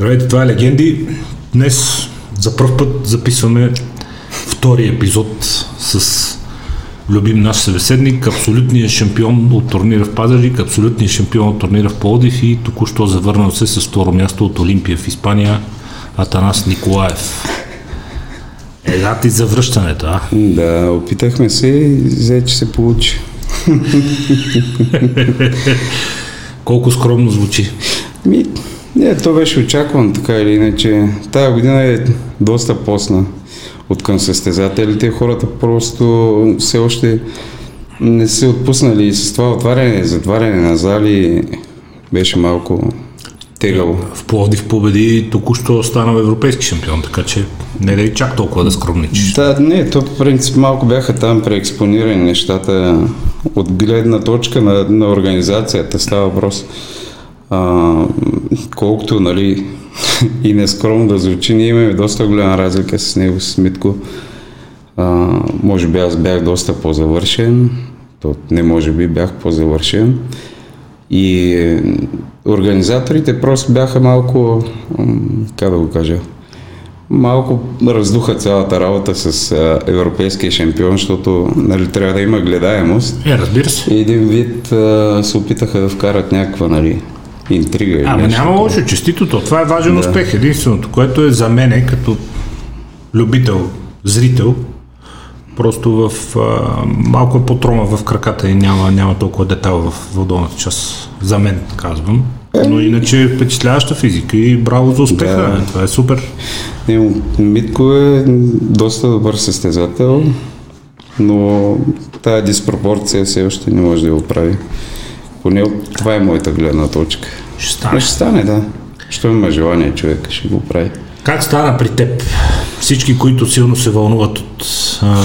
Здравейте, това е Легенди. Днес за първ път записваме втори епизод с любим наш събеседник, абсолютният шампион от турнира в Пазарик, абсолютният шампион от турнира в Плодив и току-що завърнал се с второ място от Олимпия в Испания, Атанас Николаев. Еда ти за връщането, а? Да, опитахме се и взе, че се получи. Колко скромно звучи. Ми, не, то беше очаквано така или иначе. Тая година е доста посна от към състезателите. Хората просто все още не се отпуснали и с това отваряне, затваряне на зали беше малко тегаво. В Пловдив победи току-що стана европейски шампион, така че не да и чак толкова да скромничиш. Да, не, то по принцип малко бяха там преекспонирани нещата от гледна точка на, на организацията. Става въпрос а, колкото, нали, и нескромно да звучи, ние имаме доста голяма разлика с него, с Митко. А, може би аз бях доста по-завършен, то не може би бях по-завършен. И организаторите просто бяха малко, как да го кажа, малко раздуха цялата работа с а, европейския шампион, защото нали, трябва да има гледаемост. Е, разбира се. И един вид а, се опитаха да вкарат някаква нали, интрига. Ама няма лошо, честитото. Това е важен да. успех. Единственото, което е за мене като любител, зрител, просто в а, малко е по-трома в краката и няма, няма толкова детайл в водолната част. За мен, казвам. Но иначе е впечатляваща физика и браво за успеха. Да. Това е супер. Не, Митко е доста добър състезател, но тая диспропорция все още не може да го прави. Поне това е моята гледна точка. Ще стане. Ще стане, да. Що има желание човек, ще го прави. Как стана при теб? Всички, които силно се вълнуват от а,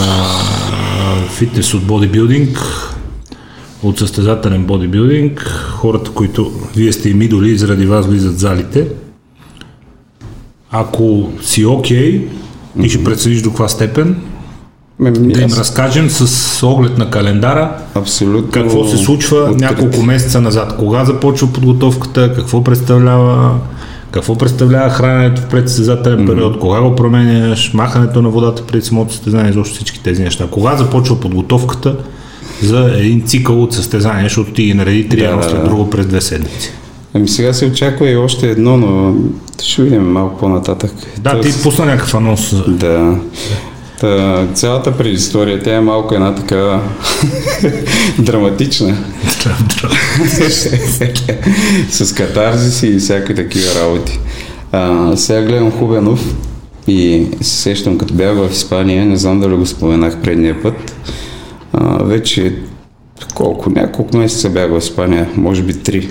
фитнес, от бодибилдинг, от състезателен бодибилдинг, хората, които вие сте им идоли и заради вас влизат залите, ако си окей, okay, ти ще прецениш до каква степен, да им разкажем с оглед на календара Абсолютно. какво се случва открит. няколко месеца назад. Кога започва подготовката, какво представлява какво представлява храненето в предсъстезателен mm-hmm. период, кога го променяш, махането на водата преди самото състезание, изобщо всички тези неща. Кога започва подготовката за един цикъл от състезание, защото ти ги нареди три Да, след друго през две седмици. Ами сега се очаква и още едно, но ще видим малко по-нататък. Да, ти Тоест- пусна някакъв анонс. Да. Та, цялата предистория, тя е малко една така драматична. с катарзис и всякакви такива работи. А, сега гледам Хубенов и се сещам като бях в Испания, не знам дали го споменах предния път. А, вече колко, няколко месеца бях в Испания, може би три.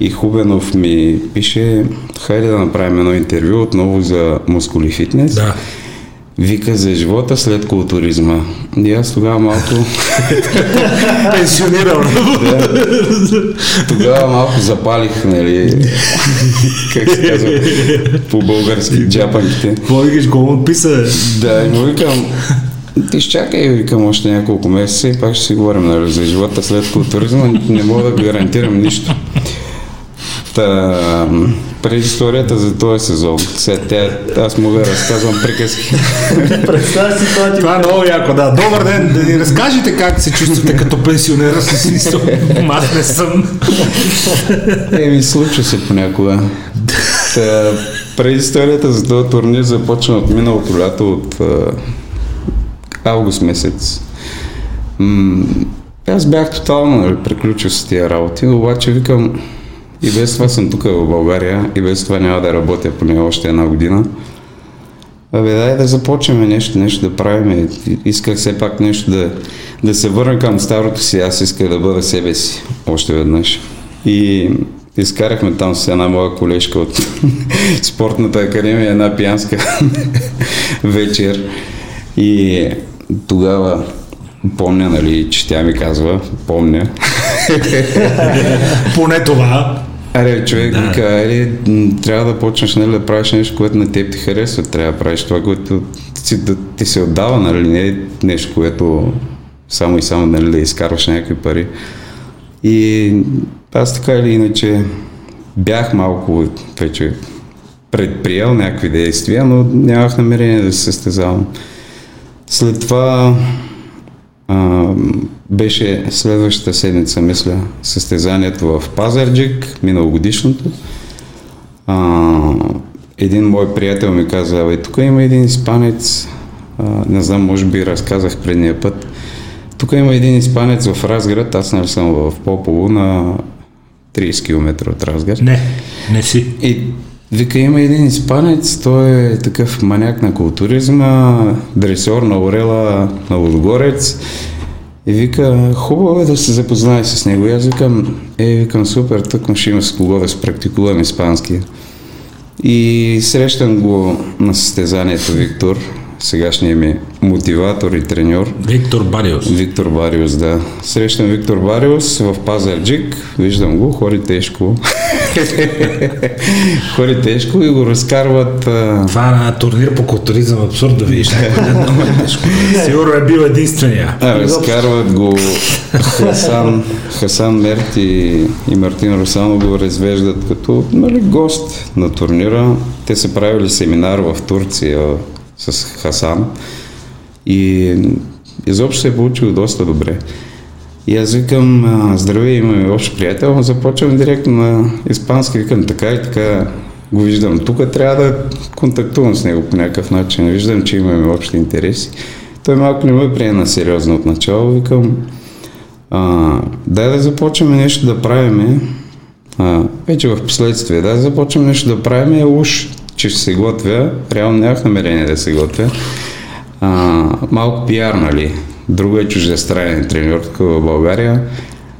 И Хубенов ми пише, хайде да направим едно интервю отново за мускули фитнес. Да. Вика за живота след културизма. И аз тогава малко, Пенсионирал. тогава малко запалих, нали, как се казва, по-български джапанките. Какво викаш, го му писа? Да, и му викам, ти изчакай, викам още няколко месеца и пак ще си говорим нали, за живота след културизма. Не мога да гарантирам нищо. Та, предисторията за този сезон. Сега тя, аз мога да разказвам приказки. Представя си това. Това е много яко, да. Добър ден, да ни разкажете как се чувствате като пенсионера с смисъл. Аз не съм. Еми, случва се понякога. Та, предисторията за този турнир започна от миналото лято, от а, август месец. М- аз бях тотално нали, приключил с тия работи, обаче викам, и без това съм тук в България, и без това няма да работя поне още една година. Абе, дай да започнем нещо, нещо да правим. Исках все пак нещо да, да се върна към старото си. Аз исках да бъда себе си още веднъж. И изкарахме там с една моя колежка от спортната академия, една пиянска вечер. И тогава помня, нали, че тя ми казва, помня, Поне това. Аре, човек Да. вика, аре, трябва да почнеш нали, да правиш нещо, което на теб ти харесва. Трябва да правиш това, което ти, да, ти се отдава, нали, не е нещо, което само и само нали, да изкарваш някакви пари. И аз така или иначе бях малко вече предприел някакви действия, но нямах намерение да се състезавам. След това а, беше следващата седмица, мисля, състезанието в Пазарджик, миналогодишното. А, един мой приятел ми каза, абе, тук има един испанец, а, не знам, може би разказах предния път, тук има един испанец в Разград, аз нали съм в Попово на 30 км от Разград. Не, не си. И вика, има един испанец, той е такъв маняк на културизма, дресор на Орела на Лудогорец. И вика, хубаво е да се запознае с него. И аз викам, е, викам, супер, тъкмо ще има с кого да спрактикувам испански. И срещам го на състезанието Виктор, сегашният ми мотиватор и треньор. Виктор Бариус. Виктор Бариус, да. Срещам Виктор Бариус в Пазарджик, виждам го, хори тежко. хори тежко и го разкарват... Това е на турнир по културизъм абсурд да видиш е. Сигурно е бил единствения. А, разкарват го Хасан, Хасан Мерти и Мартин Русано го развеждат като нали, гост на турнира. Те са правили семинар в Турция с Хасан и изобщо се е получило доста добре. И аз викам, здравей, имаме общ приятел, започвам директно на испански, викам така и така го виждам. Тук трябва да контактувам с него по някакъв начин. Виждам, че имаме общи интереси. Той малко не ме приема сериозно от начало. Викам, а, дай да започнем нещо да правиме. А, вече в последствие, дай да започнем нещо да правиме. Уж, че ще се готвя. Реално нямах намерение да се готвя. А, малко пиар, нали? Друго е чуждестранен треньор тук в България.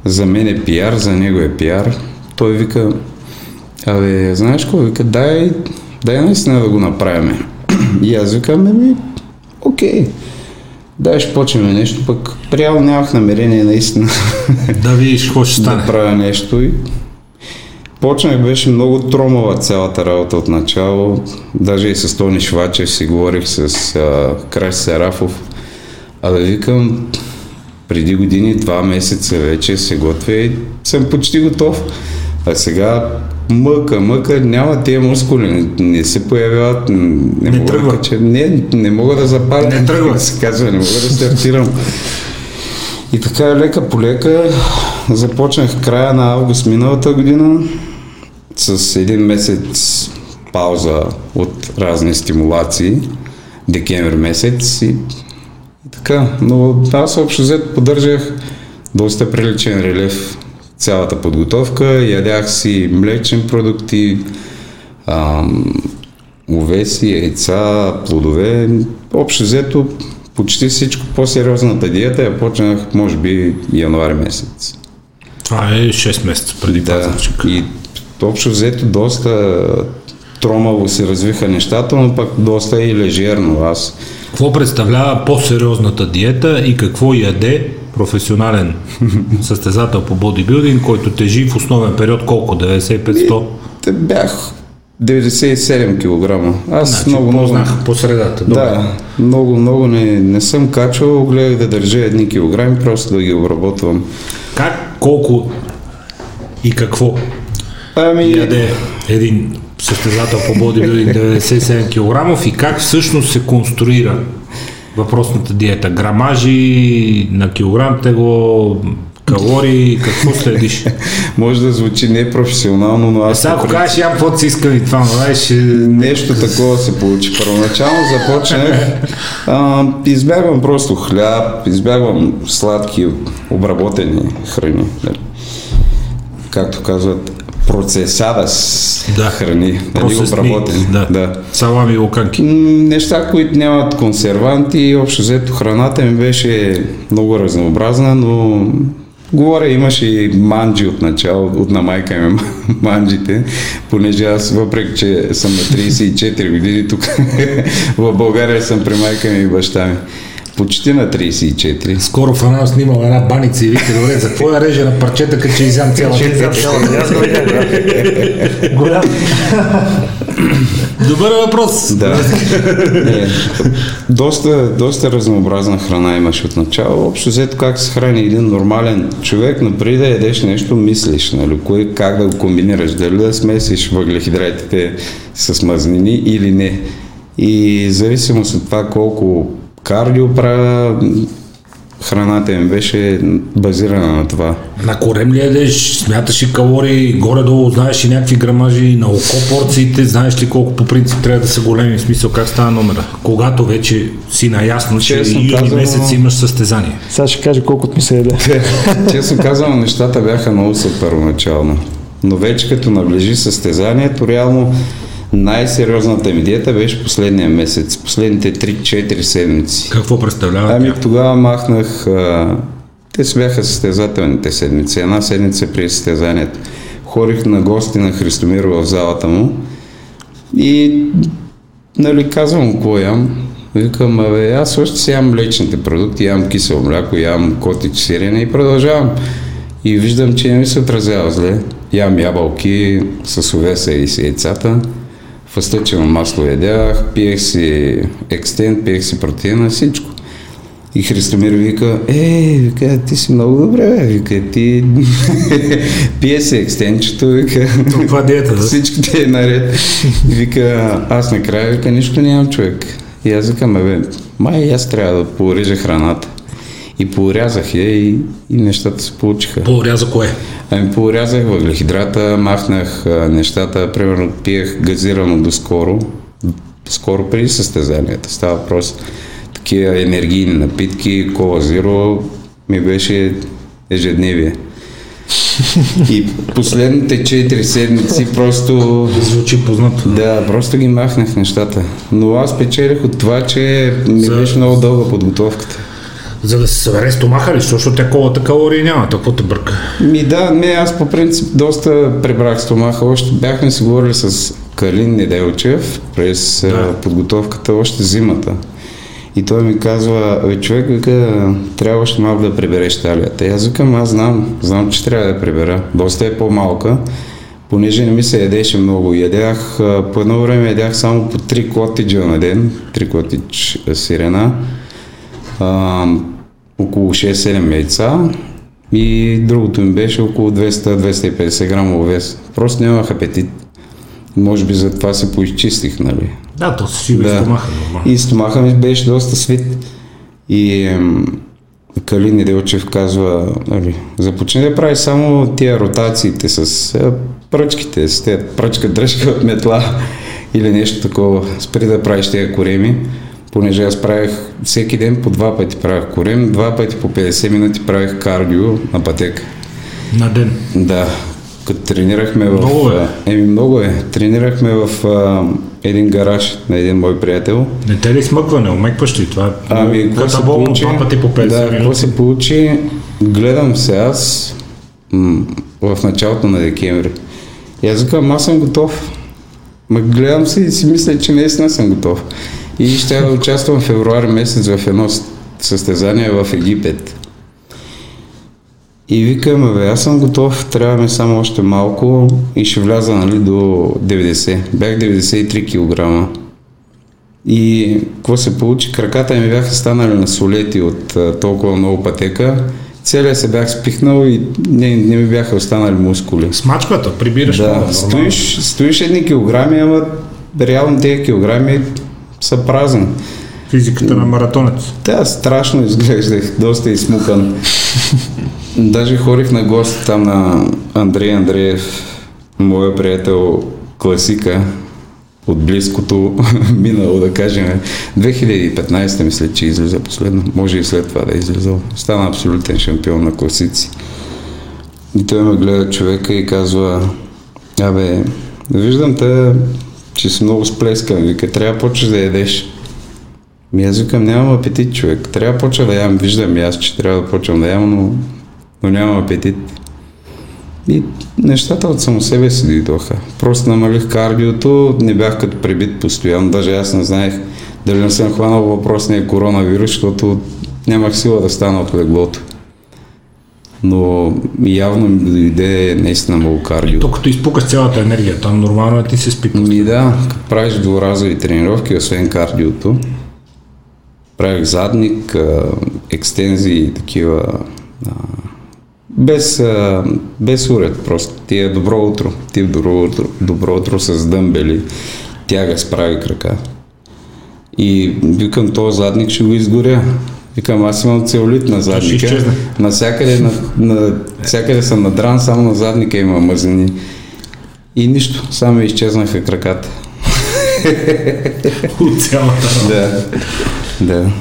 За мен е пиар, за него е пиар. Той вика, абе, знаеш какво? Вика, дай, дай наистина да го направим. И аз викам, ами, окей. Дай ще почнем нещо, пък реално нямах намерение наистина да видиш какво ще стане. да правя нещо. И почнах, беше много тромава цялата работа от начало. Даже и с Тони Швачев си говорих с а, Краш Серафов. А да викам, преди години, два месеца вече се готвя и съм почти готов. А сега мъка, мъка, няма тия мускули, не, не се появяват, не, Не мога тръгва. да кача, не, не мога да запаля, Не тръгва. да се казва, не мога да стартирам. И така лека по лека започнах края на август миналата година с един месец пауза от разни стимулации, декември месец и, и така. Но аз общо взето поддържах доста приличен релеф цялата подготовка, ядях си млечни продукти, ам, овеси, яйца, плодове. Общо взето почти всичко по-сериозната диета я почнах, може би, януари месец. Това е 6 месеца преди Да, пазарчик. и общо взето доста тромаво се развиха нещата, но пък доста и лежерно. Аз Какво представлява по-сериозната диета и какво яде професионален състезател по бодибилдинг, който тежи в основен период колко? 95-100? те бях 97 кг. Аз Значи, много, много... по средата. Добре. Да, много, много не, не съм качвал, гледах да държа едни килограми, просто да ги обработвам. Как, колко и какво Ами, яде един състезател по бодибилдинг 97 кг и как всъщност се конструира въпросната диета? Грамажи на килограм тегло, калории, какво следиш? може да звучи непрофесионално, но аз... Сега ако кажеш, ям какво си искам и това, ще... Нещо такова се получи. Първоначално започнах, а, избягвам просто хляб, избягвам сладки, обработени храни. нали. Както казват, процесадас Да. храни, нали, обработени. да. да. Салами и луканки. М, Неща, които нямат консерванти и общо взето храната ми беше много разнообразна, но говоря, имаше и манджи от начало, от на майка ми манджите, понеже аз въпреки, че съм на 34 години тук в България съм при майка ми и баща ми. Почти на 34. Скоро Фанал снимал една баница и вика, добре, за какво я реже на парчета, като че изям цялата? Цялата. Голям. Добър въпрос. Да. е, доста, доста разнообразна храна имаш от начало. Общо взето как се храни един нормален човек, но преди да ядеш нещо, мислиш, нали, кое, как да го комбинираш, дали да смесиш въглехидратите с мазнини или не. И зависимост от това колко кардио правя, храната им беше базирана на това. На корем ли едеш, смяташ ли калории, горе-долу знаеш ли някакви грамажи, на око порциите, знаеш ли колко по принцип трябва да са големи, в смисъл как става номера? Когато вече си наясно, че Честно юни казано- месец имаш състезание. Сега ще кажа колкото ми се яде. Честно казвам, нещата бяха много са първоначално. Но вече като наближи състезанието, реално най-сериозната ми диета беше последния месец, последните 3-4 седмици. Какво представлява Ами тогава махнах, а, те си бяха състезателните седмици, една седмица преди състезанието. Ходих на гости на Христомир в залата му и нали, казвам какво ям. Викам, абе, аз още си ям млечните продукти, ям кисело мляко, ям котич сирене и продължавам. И виждам, че не ми се отразява зле. Ям ябълки с овеса и с яйцата. Фъстъчено масло ядях, пиех си екстент, пиех си протеина, всичко. И Христомир вика, е, вика, ти си много добре, бе. вика, ти пие си екстенчето, вика, Това диета, да? всичко ти е наред. Вика, аз накрая, вика, нищо нямам човек. И аз викам, бе, май аз трябва да порежа храната. И порязах я и, и нещата се получиха. По-ряза кое? Ами порязах въглехидрата, махнах а, нещата, примерно пиех газирано доскоро, скоро преди състезанията. Става въпрос такива енергийни напитки, кола зиро ми беше ежедневие. И последните 4 седмици просто Звучи познато. да, просто ги махнах нещата. Но аз печелих от това, че ми За- беше много дълга подготовката. За да се събере стомаха ли? Защото тя колата калории няма, какво те бърка? Ми да, не, аз по принцип доста прибрах стомаха. Още бяхме си говорили с Калин Неделчев през Да. подготовката, още зимата. И той ми казва, бе, човек, вика, трябва още малко да прибереш талията. И аз викам, аз знам, знам, че трябва да прибера. Доста е по-малка, понеже не ми се ядеше много. Ядях, по едно време ядях само по 3 котиджа на ден, 3 котидж сирена, около 6-7 яйца и другото ми беше около 200-250 грама овес. Просто нямах апетит. Може би затова се поизчистих, нали? Да, то си да. стомаха нормално. И стомаха ми беше доста свит. И Калин Неделчев казва, нали, започни да прави само тия ротациите с е, пръчките, с тия пръчка, дръжка от метла или нещо такова. Спри да правиш тези кореми, понеже аз правих всеки ден по два пъти правих корем, два пъти по 50 минути правих кардио на пътека. На ден. Да, като тренирахме в... Много е. Еми, много е. Тренирахме в а, един гараж на един мой приятел. Не те ли смъква, не умекваш ли това? Ами, какво се получи? два пъти по 50 да, какво се получи? Гледам се аз м- в началото на декември. И аз викам, аз съм готов. Ма гледам се и си мисля, че наистина съм готов. И ще да участвам в февруари месец в едно състезание в Египет. И викам, бе, аз съм готов, трябва ми само още малко и ще вляза нали, до 90. Бях 93 кг. И какво се получи? Краката ми бяха станали на солети от а, толкова много пътека. Целия се бях спихнал и не, не ми бяха останали мускули. Смачквата, прибираш Да, стоиш, стоиш едни килограми, ама реално тези килограми са празни. Физиката на маратонец. Да, страшно изглеждах, доста изсмукан. Даже ходих на гост там на Андрей Андреев, моя приятел класика от близкото минало, да кажем. 2015 мисля, че излиза последно. Може и след това да е излизал. Стана абсолютен шампион на класици. И той ме гледа човека и казва, абе, виждам те, че си много сплескан. Вика, трябва да почнеш да ядеш. Ми аз викам, нямам апетит, човек. Трябва да почна да ям. Виждам и аз, че трябва да почвам да ям, но, но нямам апетит. И нещата от само себе си дойдоха. Просто намалих кардиото, не бях като пребит постоянно. Даже аз не знаех дали не съм хванал въпросния коронавирус, защото нямах сила да стана от леглото. Но явно ми дойде наистина много кардио. То като изпукаш цялата енергия, там нормално е ти се спипа. Ми да, правиш дворазови тренировки, освен кардиото, правих задник, екстензии и такива. Без, а, без уред, просто. Ти е добро утро. Ти е добро утро, добро утро с дъмбели. Тяга с прави крака. И викам, този задник ще го изгоря. Викам, аз имам целулит на задника. изчезне. Навсякъде, на, на, всякъде съм надран, само на задника има мазнини. И нищо, само изчезнаха краката. От цялата. Да. Да.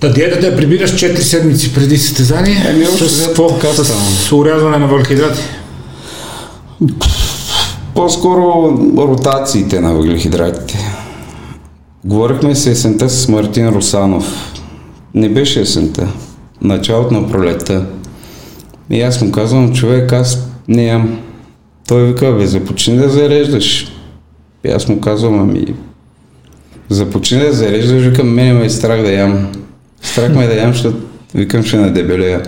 Та диетата я прибираш 4 седмици преди състезание. Еми, с, какво? с, с урязване на въглехидрати. По-скоро ротациите на въглехидратите. Говорихме с есента с Мартин Русанов. Не беше есента. Началото на пролетта. И аз му казвам, човек, аз не ям. Той вика, бе, започни да зареждаш. И аз му казвам, ами, започни да зареждаш, викам, мене ме е страх да ям. Страх ме е да ям, защото викам, ще надебелея.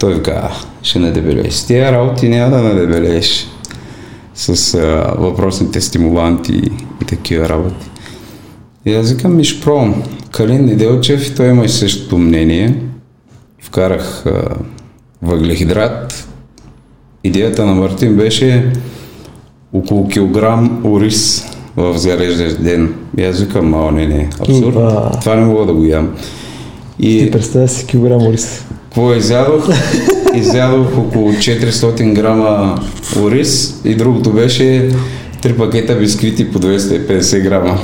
Той вика, а, ще надебелееш. С тия работи няма да надебелееш с а, въпросните стимуланти и такива работи. И аз викам, ми ще пробвам. Калин Неделчев, той има и същото мнение. Вкарах а, въглехидрат. Идеята на Мартин беше около килограм ориз в зареждащ ден. И аз викам, мало не, не, абсурд. Ива. Това не мога да го ям. Ти И представя си килограм ориз. какво изядох? Изядох около 400 грама ориз и другото беше три пакета бисквити по 250 грама.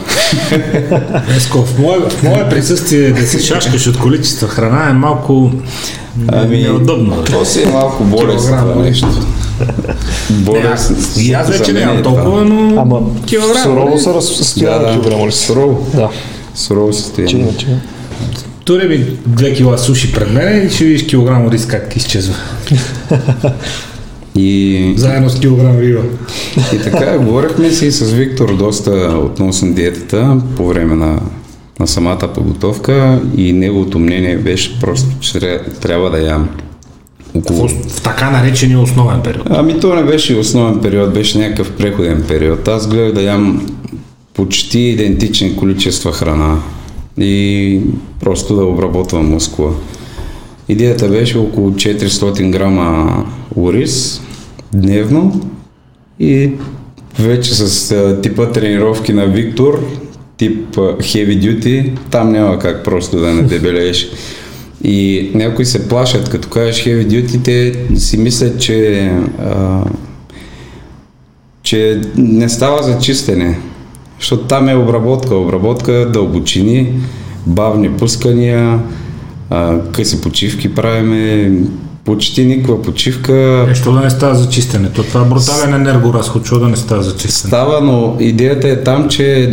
Еско, в мое, в мое присъствие да се шашкаш от количество храна е малко ами, неудобно. То си е малко болест това нещо. Болест. И аз вече нямам толкова, но Ама килограм. сурово се разстоява Да, да. килограм ориз. Сурово. Да, Сурово състояние. Туре ми 2 кила суши пред мен и ще видиш килограм рис как изчезва. И, Заедно с килограм риба. и така, говорихме си с Виктор доста относно диетата по време на, на самата подготовка и неговото мнение беше просто, че тря- трябва да ям около В, в така наречения основен период. Ами то не беше основен период, беше някакъв преходен период. Аз гледах да ям почти идентични количества храна и просто да обработвам мускула. Идеята беше около 400 грама ориз дневно и вече с а, типа тренировки на Виктор, тип а, heavy duty, там няма как просто да не дебелееш. И някои се плашат, като кажеш heavy duty, те си мислят, че, а, че не става за чистене. Защото там е обработка. Обработка, дълбочини, бавни пускания, къси почивки правиме, почти никаква почивка. Нещо да не става за чистенето. Това е брутален енергоразход, що да не става за чистене. Става, но идеята е там, че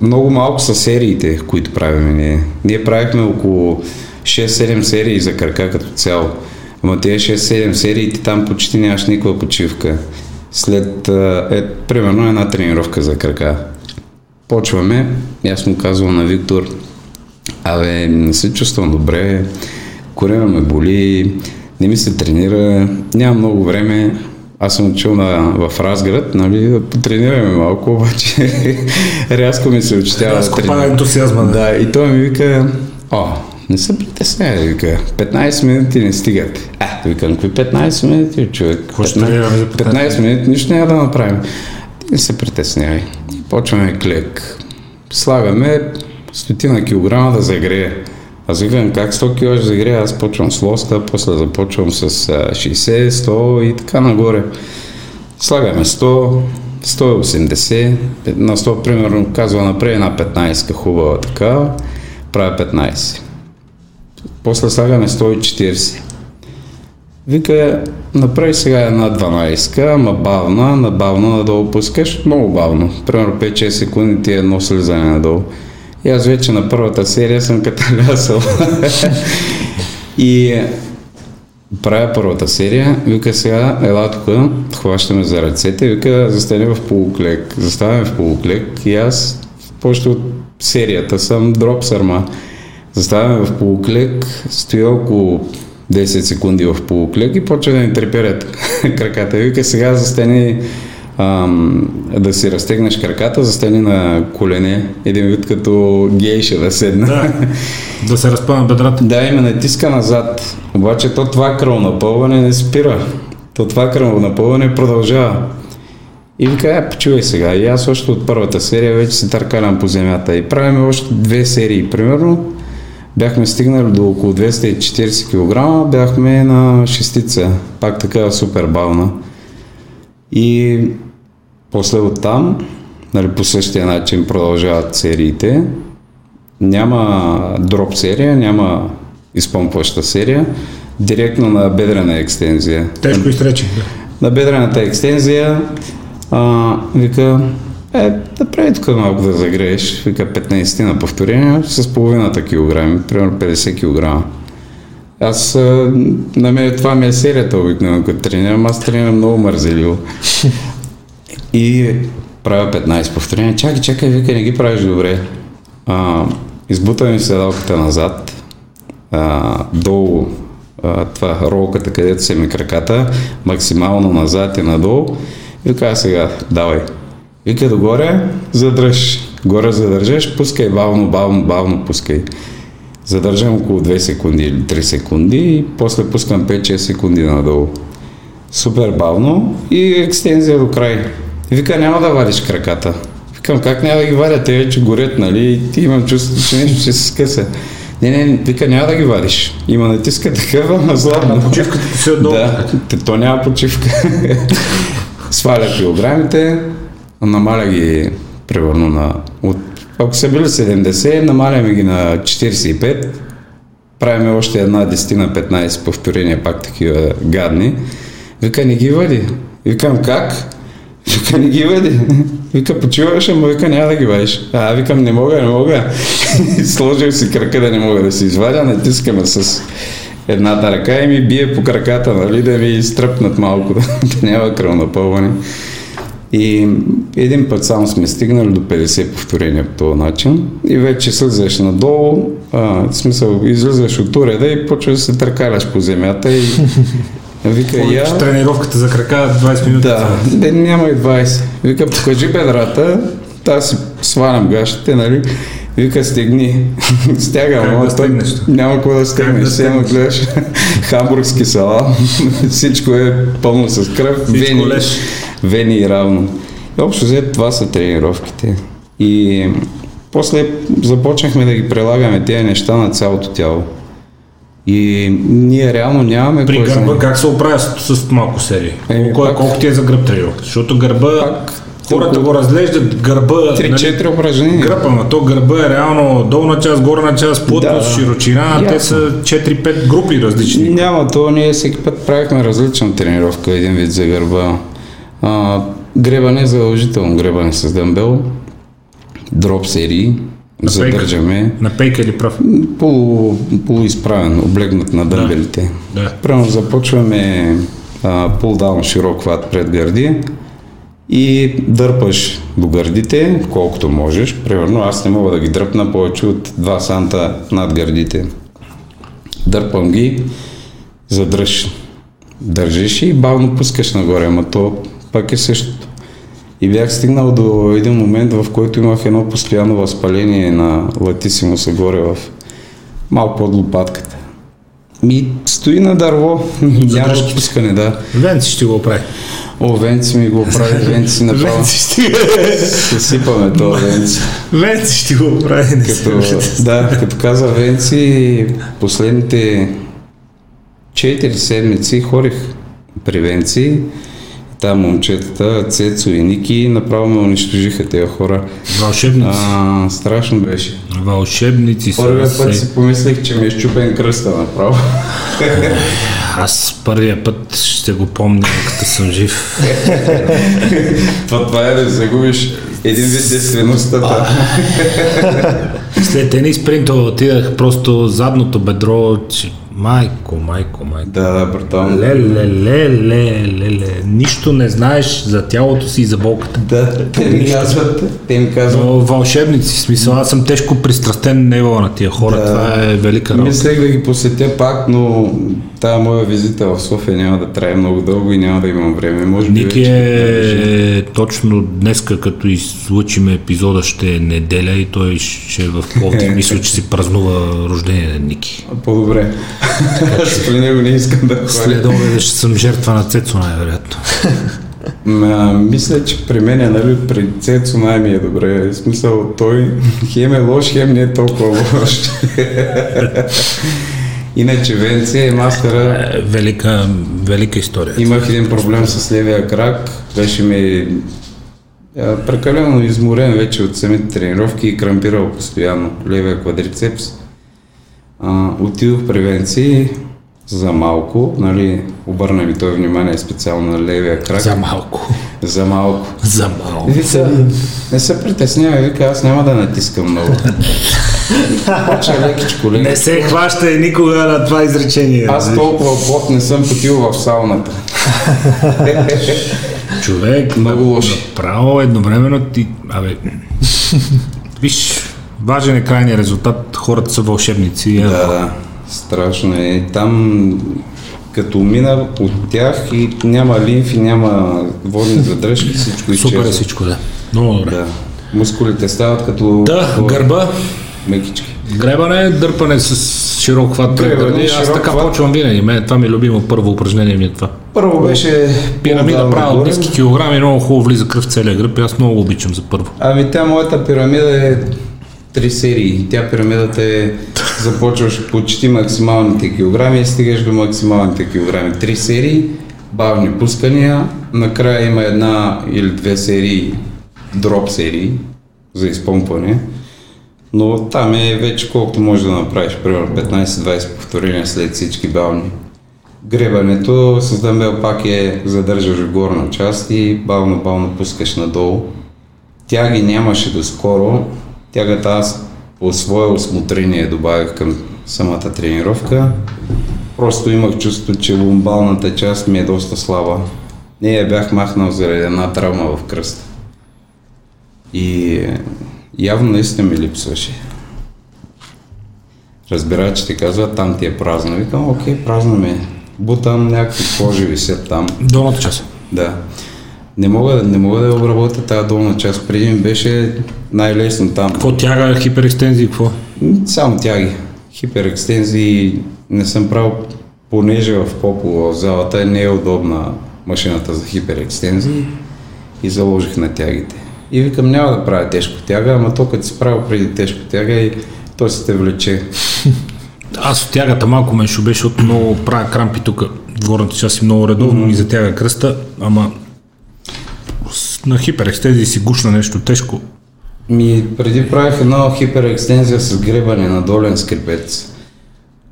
много малко са сериите, които правим ние. Ние правихме около 6-7 серии за крака като цяло. Ама тези 6-7 серии ти там почти нямаш никаква почивка. След, е, примерно, една тренировка за крака. Почваме, аз му казвам на Виктор, абе, не се чувствам добре, корема ме боли, не ми се тренира, нямам много време, аз съм учил на, в Разград, нали, да потренираме малко, обаче рязко ми се очетява. Рязко да пада ентусиазма, да. Да, и той ми вика, о, не се притесняй, вика, 15 минути не стигат. А, викам, какви 15 минути, човек? Какво ще тренираме за 15 15 минути, нищо няма да направим. Не се притеснявай. Почваме клек. Слагаме стотина килограма да загрее. Аз викам, как 100 кг ще загрее? Аз почвам с лоста, после започвам с а, 60, 100 и така нагоре. Слагаме 100, 180, на 100 примерно казва напред една 15 хубава така, правя 15. После слагаме 140. Вика, направи сега една 12, ама бавна, набавно надолу пускаш, много бавно. Примерно 5-6 секунди ти е едно слизане надолу. И аз вече на първата серия съм каталясал. и правя първата серия, вика сега, ела тук, хващаме за ръцете, вика, застане в полуклек. Заставаме в полуклек и аз, почти от серията съм дроп сърма. Заставаме в полуклек, стоя около 10 секунди в полуклек и почва да ни треперят краката. Вика сега застани ам, да си разтегнеш краката, застани на колене, един вид като гейша да седна. Да, да се разпъна бедрата. Да, и ме натиска назад. Обаче то това кръвнапълване не спира. То това кръвнапълване продължава. И вика, е, почувай сега. И аз още от първата серия вече се търкалям по земята. И правим още две серии. Примерно бяхме стигнали до около 240 кг, бяхме на шестица. Пак така супер бавна. И после от там, нали, по същия начин продължават сериите. Няма дроп серия, няма изпомпваща серия. Директно на бедрена екстензия. Тежко изрече. Да. На бедрената екстензия а, вика, е, да прави тук малко да загрееш. Вика 15 на повторения с половината килограми, примерно 50 кг. Аз, на мен това ми е серията обикновено, като тренирам, аз тренирам много мързеливо. И правя 15 повторения. Чакай, чакай, вика, не ги правиш добре. А, избута ми седалката назад, а, долу а, това ролката, където са ми краката, максимално назад и надолу. И така сега, давай. Вика догоре, задръж. Горе задържаш, пускай бавно, бавно, бавно пускай. Задържам около 2 секунди или 3 секунди и после пускам 5-6 секунди надолу. Супер бавно и екстензия до край. Вика, няма да вадиш краката. Викам, как няма да ги вадя? Те вече горят, нали? И ти имам чувство, че нещо ще се скъса. Не, не, вика, няма да ги вадиш. Има натиска такава на златно. Почивката ти се отдолу. Да, то няма почивка. Сваля килограмите, намаля ги примерно на... От, ако са били 70, намаляме ги на 45, правиме още една 10 на 15 повторения, пак такива гадни. Вика, не ги вади. Викам, как? Вика, не ги вади. Вика, почиваш, ама вика, няма да ги вадиш. А, викам, не мога, не мога. Сложил си крака да не мога да си извадя, натискаме с едната ръка и ми бие по краката, нали, да ви стръпнат малко, да, да няма кръвнапълване. И един път само сме стигнали до 50 повторения по този начин и вече слизаш надолу, а, в смисъл излизаш от уреда и почваш да се търкаляш по земята и вика я... тренировката за крака 20 минути. Да, не, няма и 20. Вика, покажи бедрата, аз си свалям гащите, нали? Вика, стегни. Стягам, Как ама да то стегнеш? няма какво да стегнеш. да Сега гледаш хамбургски сала, всичко е пълно с кръв, вени, леш. вени и равно. И общо взето това са тренировките. И после започнахме да ги прилагаме тези неща на цялото тяло. И ние реално нямаме При кой знае- гърба как се оправя с, с малко серии? Еми, Колко, пак- колко ти е за гръб тренировка? Защото гърба, Пак хората го разглеждат гърба, нали, 3-4 упражнения. гръб, ама то гърба е реално долна част, горна част, плътност, Да. широчина, те Ясно. са 4-5 групи различни. Няма, то ние всеки път правихме различна тренировка, един вид за гърба. А, гребане задължително, гребане с дъмбел, дроп серии, задържаме, На пейка или прав? полу, полуизправен, облегнат на дъмбелите. Да. Примерно започваме пулдаун широк хват пред гърди и дърпаш до гърдите, колкото можеш. Примерно аз не мога да ги дръпна повече от 2 санта над гърдите. Дърпам ги, задръж. Държиш и бавно пускаш нагоре, ама то пак е същото. И бях стигнал до един момент, в който имах едно постоянно възпаление на латисимуса горе в малко под лопатката. Ми стои на дърво, няма Задръжки. пускане, да. Венци ще го оправи. О, Венци ми го прави, Венци направо. ще Се сипаме това Венци. Венци ще го не се Като, да, като каза Венци, последните 4 седмици хорих при Венци. Там момчетата, Цецо и Ники, направо ме унищожиха тези хора. Вълшебници. А, страшно беше. Вълшебници са. Първия път си помислех, че ми е щупен кръста направо. Аз първия път ще го помня, като съм жив. това, това е да загубиш един вид действеността. След тенис спринтова отидах просто задното бедро, че майко, майко, майко. Да, да, брутално. Леле, леле, леле, нищо не знаеш за тялото си и за болката. Да, те ми казват, те ми казват, Но вълшебници, в смисъл, аз съм тежко пристрастен невала на тия хора, Да. това е велика работа. Мислех да ги посетя пак, но Тая моя визита в София няма да трае много дълго и няма да имам време. Може би Ники вече- е точно днеска, като излучиме епизода, ще е неделя и той ще е в Пловдив. Мисля, че си празнува рождение на Ники. По-добре. При него не искам да ходя. След обеда ще съм жертва на Цецо, най-вероятно. Ма, мисля, че при мен, е, нали, при Цецо най-ми е добре. В смисъл, той хем е лош, хем не е толкова лош. Иначе Венция и мастера Е, Велика, велика история. Имах един проблем с левия крак. Беше ми прекалено изморен вече от самите тренировки и крампирал постоянно левия квадрицепс. А, отидох в превенции за малко, нали, обърна ми той внимание специално на левия крак. За малко. За малко. За малко. Вика, не се притеснявай, вика, аз няма да натискам много. Почва лекичко, лекичко. Не се хващай никога на това изречение. Аз толкова плот не съм потил в сауната. Човек, Много лоши. Право едновременно ти... Абе, виж, важен е крайният резултат. Хората са вълшебници. Да, да. Страшно е. Там като мина от тях и няма лимфи, няма водни задръжки, всичко Супер е изчезва. всичко, да. Много добре. Да. Мускулите стават като... Да, гърба, Мекички. гребане, дърпане с широк хват Гребане, гърди. Аз широк така хват. почвам винаги. Мен, това ми е любимо първо упражнение ми е това. Първо беше... Пирамида правя от ниски килограми, много хубаво влиза кръв в целия гръб и аз много го обичам за първо. Ами тя моята пирамида е три серии. Тя пирамидата е започваш почти максималните килограми и стигаш до максималните килограми. Три серии, бавни пускания, накрая има една или две серии дроп серии за изпомпване. Но там е вече колкото можеш да направиш, примерно 15-20 повторения след всички бавни. Гребането с дамбел пак е задържаш в горна част и бавно-бавно пускаш надолу. Тяги нямаше доскоро. Тягата аз по свое осмотрение добавих към самата тренировка. Просто имах чувство, че лумбалната част ми е доста слаба. Не я бях махнал заради една травма в кръста. И явно наистина ми липсваше. Разбира, че ти казва, там ти е празно. Викам, окей, празно ми е. Бутам някакви кожи висят там. Долната част. Да. Не мога, не мога да обработя тази долна част. Преди ми беше най-лесно там. Какво тяга, хиперекстензии, какво? Само тяги. Хиперекстензии не съм правил, понеже в попо в залата не е удобна машината за хиперекстензии и заложих на тягите. И викам, няма да правя тежко тяга, ама то като си правил преди тежко тяга и той се те влече. Аз от тягата малко ме шубе, защото много правя крампи тук. Горната част и много редовно ми затяга кръста, ама на хиперекстезии си гушна нещо тежко. Ми, преди правих една хиперекстензия с гребане на долен скрипец.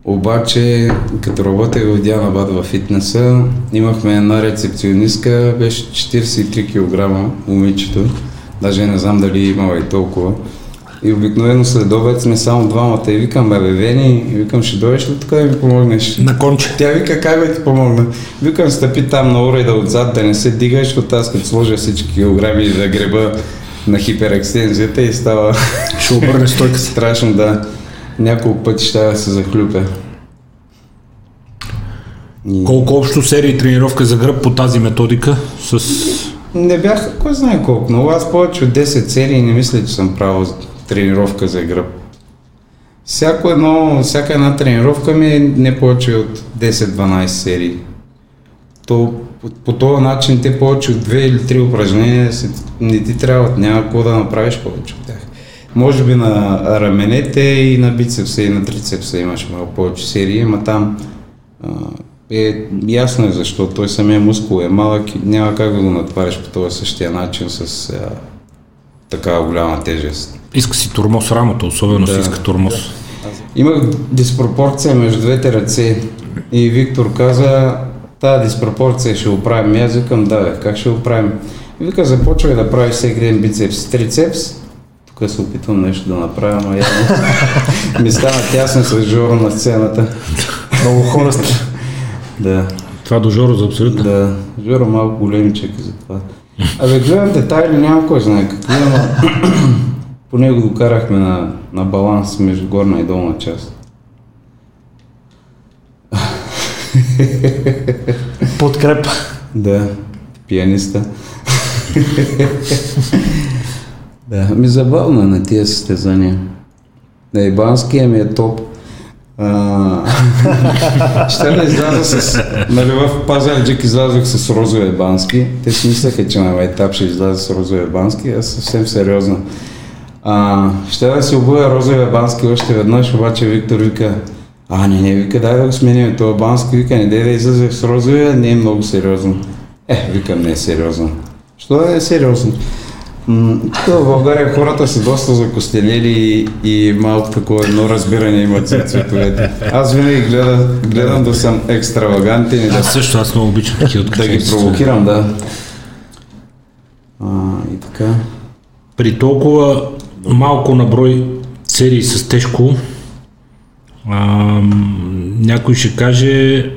Обаче, като работех в Дианабад във фитнеса, имахме една рецепционистка, беше 43 кг, момичето. Даже не знам дали имала и толкова. И обикновено след обед сме само двамата и викам, бе, Вени, и викам, ще дойдеш ли тук да ми помогнеш? На конче. Тя вика, как да ти помогна? Викам, стъпи там на уреда отзад, да не се дигаш, защото аз като сложа всички килограми и да греба на хиперекстензията и става Ще обърне стойка си. страшно да няколко пъти ще да се захлюпя. И... Колко общо серии тренировка за гръб по тази методика? С... Не бях, кой знае колко, но аз повече от 10 серии не мисля, че съм правил тренировка за гръб. Всяко едно, всяка една тренировка ми е не повече от 10-12 серии. То по, по този начин те повече от 2 или 3 упражнения не ти трябват, няма какво да направиш повече от тях. Може би на раменете и на бицепса и на трицепса имаш малко повече серии, ама там е, ясно е защо. Той самия мускул е малък и няма как да го натвариш по този същия начин с а, такава голяма тежест. Иска си турмоз рамото, особено Да. си иска турмоз. Имах диспропорция между двете ръце и Виктор каза, тази диспропорция ще оправим. И аз викам, да, бе, как ще оправим? И вика, започвай да правиш всеки ден бицепс, трицепс. Тук се опитвам нещо да направя, но явно ми стана тясно с Жоро на сцената. Много хора сте. Да, Това до Жоро за абсолютно. да. Жоро малко големичък е за това. Абе, гледам детайли, няма кой знае какви, ама по него докарахме на, на баланс между горна и долна част. Подкрепа. Да, пианиста. да, ми забавно е на тия състезания. На Ибанския ми е топ. А, ще да изляза с... Нали в Пазарджик излязох с розовия бански. Те си мислеха, че на етап ще изляза с розовия бански, аз съвсем сериозно. А, ще да си обуя розовия бански още веднъж, обаче Виктор вика, а, не, не, вика, дай да го сменим това бански, вика, не дай да излезе с розовия, не е много сериозно. Е, викам, не е сериозно. Що да е сериозно? Тук в България хората са доста закостенели и малко такова едно разбиране имат за цветовете. Аз винаги гледам, гледам да съм екстравагантен и да, Аз също, аз много обичам такива да ги провокирам, да. А, и така. При толкова малко наброй серии с тежко, ам, някой ще каже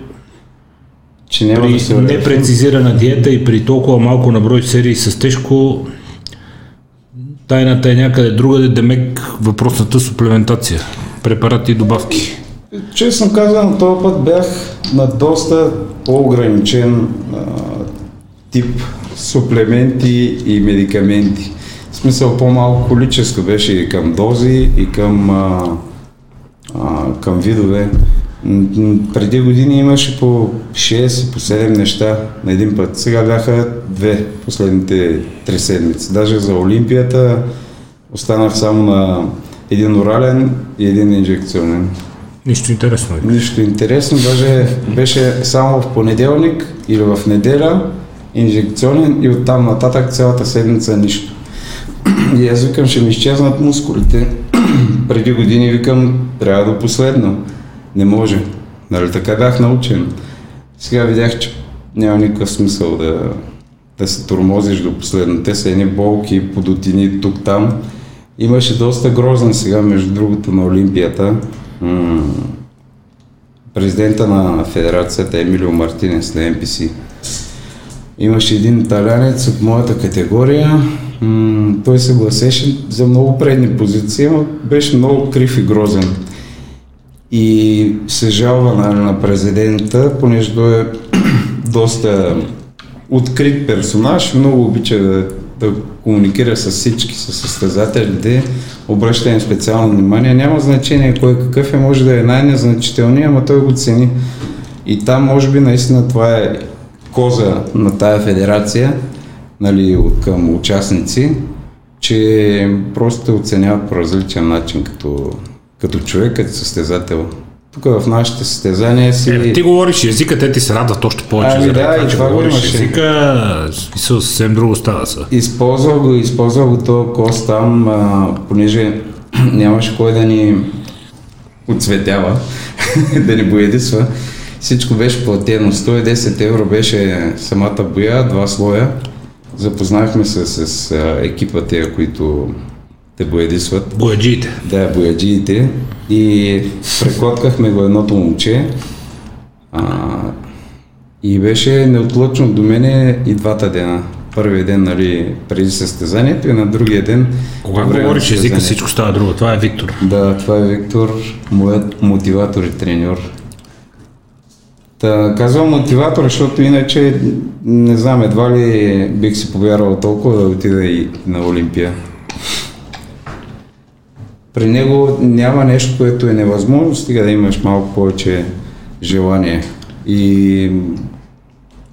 Че няма при да се непрецизирана диета и при толкова малко наброй серии с тежко, тайната е някъде другаде, демек въпросната суплементация, препарати и добавки. Честно казвам, този път бях на доста по-ограничен а, тип суплементи и медикаменти. Смисъл по-малко количество беше и към дози, и към, а, а, към видове. Преди години имаше по 6 и по 7 неща на един път. Сега бяха две последните три седмици. Даже за Олимпията останах само на един орален и един инжекционен. Нищо интересно. е. Нищо интересно, даже беше само в понеделник или в неделя инжекционен и оттам нататък цялата седмица нищо. И аз викам, ще ми изчезнат мускулите. Преди години викам, трябва до последно. Не може. Нали така бях научен. Сега видях, че няма никакъв смисъл да, да се тормозиш до последно. Те са едни болки, подотини тук-там. Имаше доста грозен сега, между другото, на Олимпията. М- президента на федерацията Емилио Мартинес на МПС. Имаше един италянец от моята категория. М- той се гласеше за много предни позиции, но беше много крив и грозен. И се жалва на, на президента, понеже той е доста открит персонаж, много обича да, да комуникира с всички, с състезателите, обръща им специално внимание. Няма значение кой какъв е, може да е най-незначителният, ама той го цени. И там може би наистина това е коза на тая федерация, нали, от към участници, че просто те оценяват по различен начин като, като човек, като състезател. Тук в нашите състезания си... Е, ти говориш езика, те ти се радват още повече. Ами да, и че това го говориш имаше. езика, смисъл съвсем друго става са. Използвал го, използвал го този кост там, а, понеже нямаше кой да ни отцветява, да ни боядисва. Всичко беше платено. 110 евро беше самата боя, два слоя. Запознахме се с а, екипа тия, които те боядисват. Бояджиите. Да, бояджиите. И прекоткахме го едното момче. А, и беше неотлъчно до мене и двата дена. Първият ден, нали, преди състезанието и на другия ден. На говориш езика, всичко става друго. Това е Виктор. Да, това е Виктор, моят мотиватор и треньор. Та, казвам мотиватор, защото иначе, не знам, едва ли бих си повярвал толкова да отида и на Олимпия. При него няма нещо, което е невъзможно, стига да имаш малко повече желание. И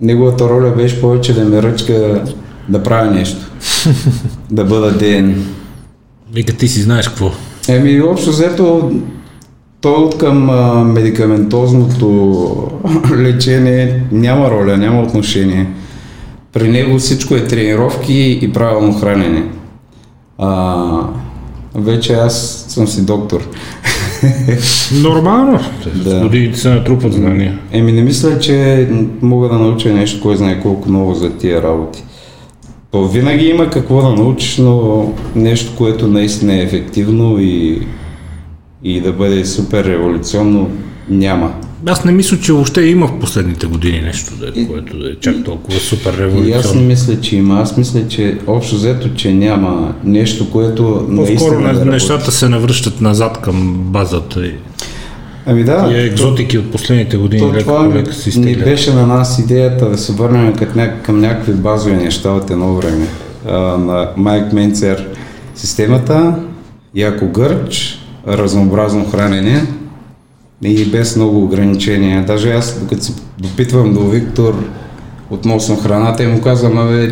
неговата роля беше повече да ме ръчка да правя нещо. да бъда ден. Вика, ти си знаеш какво. Еми, общо взето, той от към а, медикаментозното лечение няма роля, няма отношение. При него всичко е тренировки и правилно хранене. А, вече аз съм си доктор. Нормално. Да. Да. Годините се натрупват знания. Еми, не мисля, че мога да науча нещо, кой знае колко много за тия работи. То винаги има какво да научиш, но нещо, което наистина е ефективно и, и да бъде супер революционно, няма. Аз не мисля, че въобще има в последните години нещо, да е, което да е чак толкова супер И аз не революционно. мисля, че има. Аз мисля, че общо взето, че няма нещо, което По-скоро наистина да работи. нещата се навръщат назад към базата. И... Ами да. Тия екзотики от последните години То, това лека си ни беше на нас идеята да се върнем към някакви базови неща от едно време. А, на Майк Менцер системата, яко гърч, разнообразно хранене и без много ограничения. Даже аз, докато се допитвам до Виктор относно храната и му казвам, абе,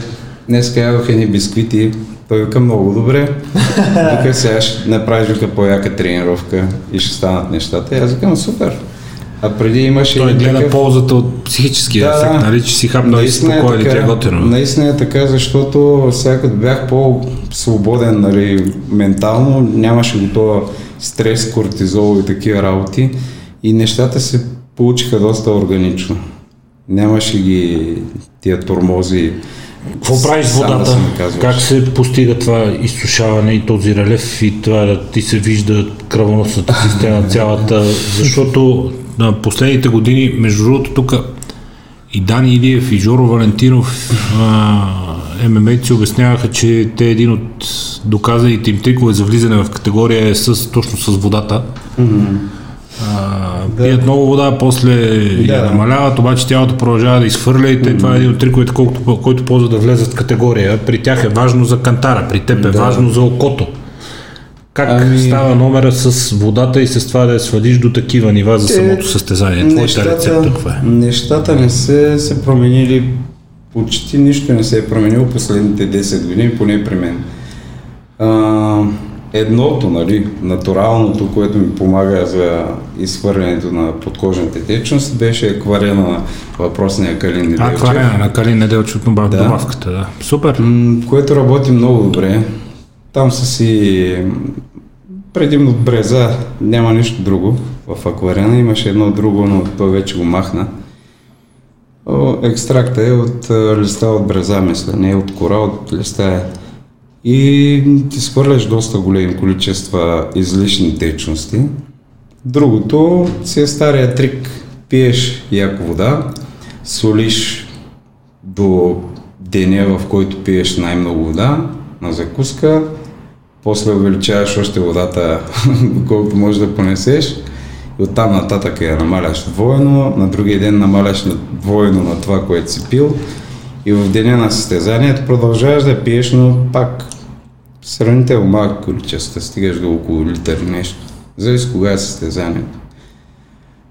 днес ядох едни бисквити, той вика много добре. Вика сега ще направиш вика по-яка тренировка и ще станат нещата. И аз викам супер. А преди имаше Той гледа такъв- ползата от психическия Да, ефект, нали, че си хапнал и си е спокоен и ти е готино. Наистина е така, защото сега като бях по-свободен нали, ментално, нямаше го това стрес, кортизол и такива работи и нещата се получиха доста органично. Нямаше ги тия тормози. Какво правиш с да водата? наказваш. как се постига това изсушаване и този релеф и това да ти се вижда кръвоносната система цялата? Защото на последните години, между другото, тук и Дани Илиев и Жоро Валентинов а, ММА-ци обясняваха, че те един от доказаните им трикове за влизане в категория е с, точно с водата. А, пият много вода, после я Да. намаляват, обаче тялото продължава да изхвърля и те, това е един от триковете, колкото, който ползва да влезат в категория. При тях е важно за кантара, при теб е Да. важно за окото. Как Ами- става номера с водата и с това да я свалиш до такива нива за Те- самото състезание? Твоята рецепта каква е? нещата не се, се променили, почти нищо не се е променило последните 10 години, поне при мен. А, едното, нали, натуралното, което ми помага за изхвърлянето на подкожната течност, беше акварена на въпросния калин Акварена на Калин Неделче от Да. добавката, да. Супер. М, което работи много добре. Там са си предимно бреза, няма нищо друго. В акварена имаше едно друго, но той вече го махна. Екстракта е от листа от бреза, мисля, не е от кора, от листа е. И ти свърляш доста големи количества излишни течности. Другото си е стария трик. Пиеш яко вода, солиш до деня, в който пиеш най-много вода на закуска, после увеличаваш още водата, колкото можеш да понесеш и оттам нататък я намаляш двойно, на другия ден намаляш на двойно на това, което си пил и в деня на състезанието продължаваш да пиеш, но пак сравнително малко количество, стигаш до около литър нещо. Зависи кога е състезанието.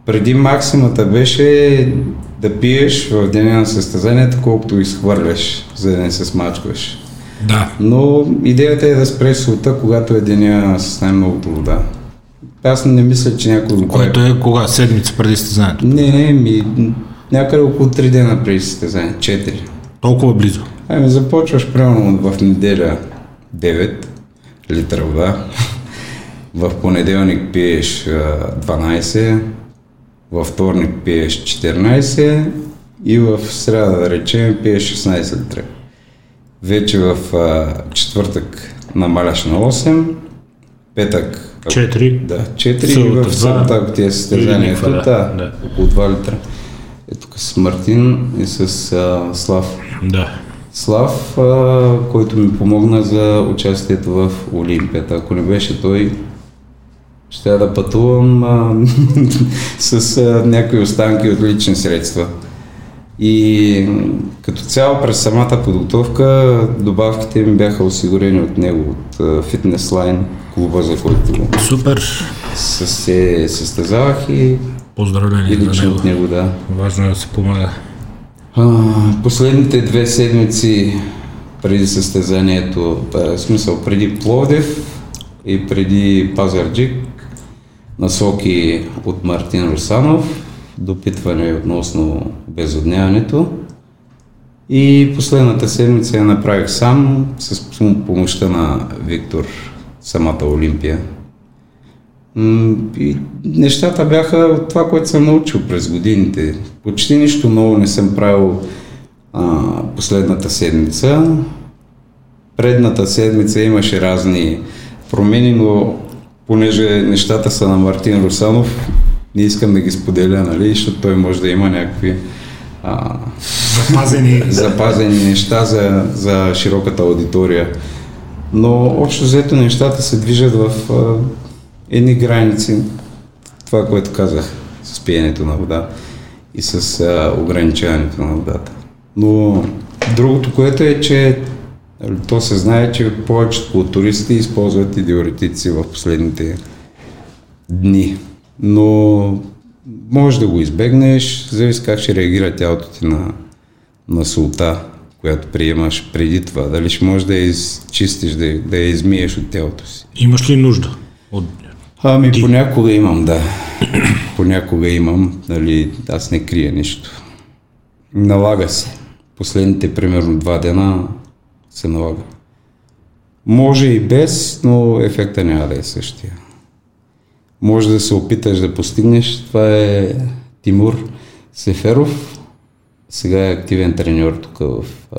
Преди максимата беше да пиеш в деня на състезанието, колкото изхвърляш, за да не се смачкваш. Да. Но идеята е да спреш солта, когато е деня с най-многото вода. Аз не мисля, че някой го. Което е кога? Седмица преди състезанието. Не, не, ми някъде около 3 дена преди състезание, 4. Толкова близо. Ами започваш примерно в неделя 9 литра вода, в понеделник пиеш а, 12, във вторник пиеш 14 и в среда, да речем, пиеш 16 литра. Вече в а, четвъртък намаляш на 8, петък 4. да, 4 и Събота, в събота, ако ти е състезанието, да, да. около 2 литра. Е тук с Мартин и с а, Слав. Да. Слав, а, който ми помогна за участието в Олимпията. Ако не беше той, ще да пътувам а, с а, някои останки от лични средства. И като цяло през самата подготовка добавките ми бяха осигурени от него, от а, Fitness Line, клуба, за който Супер. с- се състезавах и, Поздравление и лично от него, да. Важно е да се помага. А, последните две седмици преди състезанието, в смисъл преди Пловдив и преди Пазарджик, насоки от Мартин Русанов, допитване относно безодняването. И последната седмица я направих сам с помощта на Виктор, самата Олимпия. И нещата бяха от това, което съм научил през годините. Почти нищо ново не съм правил а, последната седмица. Предната седмица имаше разни промени, но понеже нещата са на Мартин Русанов, не искам да ги споделя, нали, защото той може да има някакви а, Запазени. запазени неща за, за широката аудитория. Но общо взето нещата се движат в а, едни граници. това, което казах с пиенето на вода и с а, ограничаването на водата. Но другото, което е, че то се знае, че повечето от туристите използват и диуретици в последните дни. Но може да го избегнеш, зависи как ще реагира тялото ти на, на солта, която приемаш преди това. Дали ще можеш да я изчистиш, да, да я измиеш от тялото си. Имаш ли нужда от Ами Ти... понякога имам, да. понякога имам, нали, аз не крия нищо. Налага се. Последните примерно два дена се налага. Може и без, но ефекта няма да е същия. Може да се опиташ да постигнеш. Това е Тимур Сеферов. Сега е активен треньор тук в а,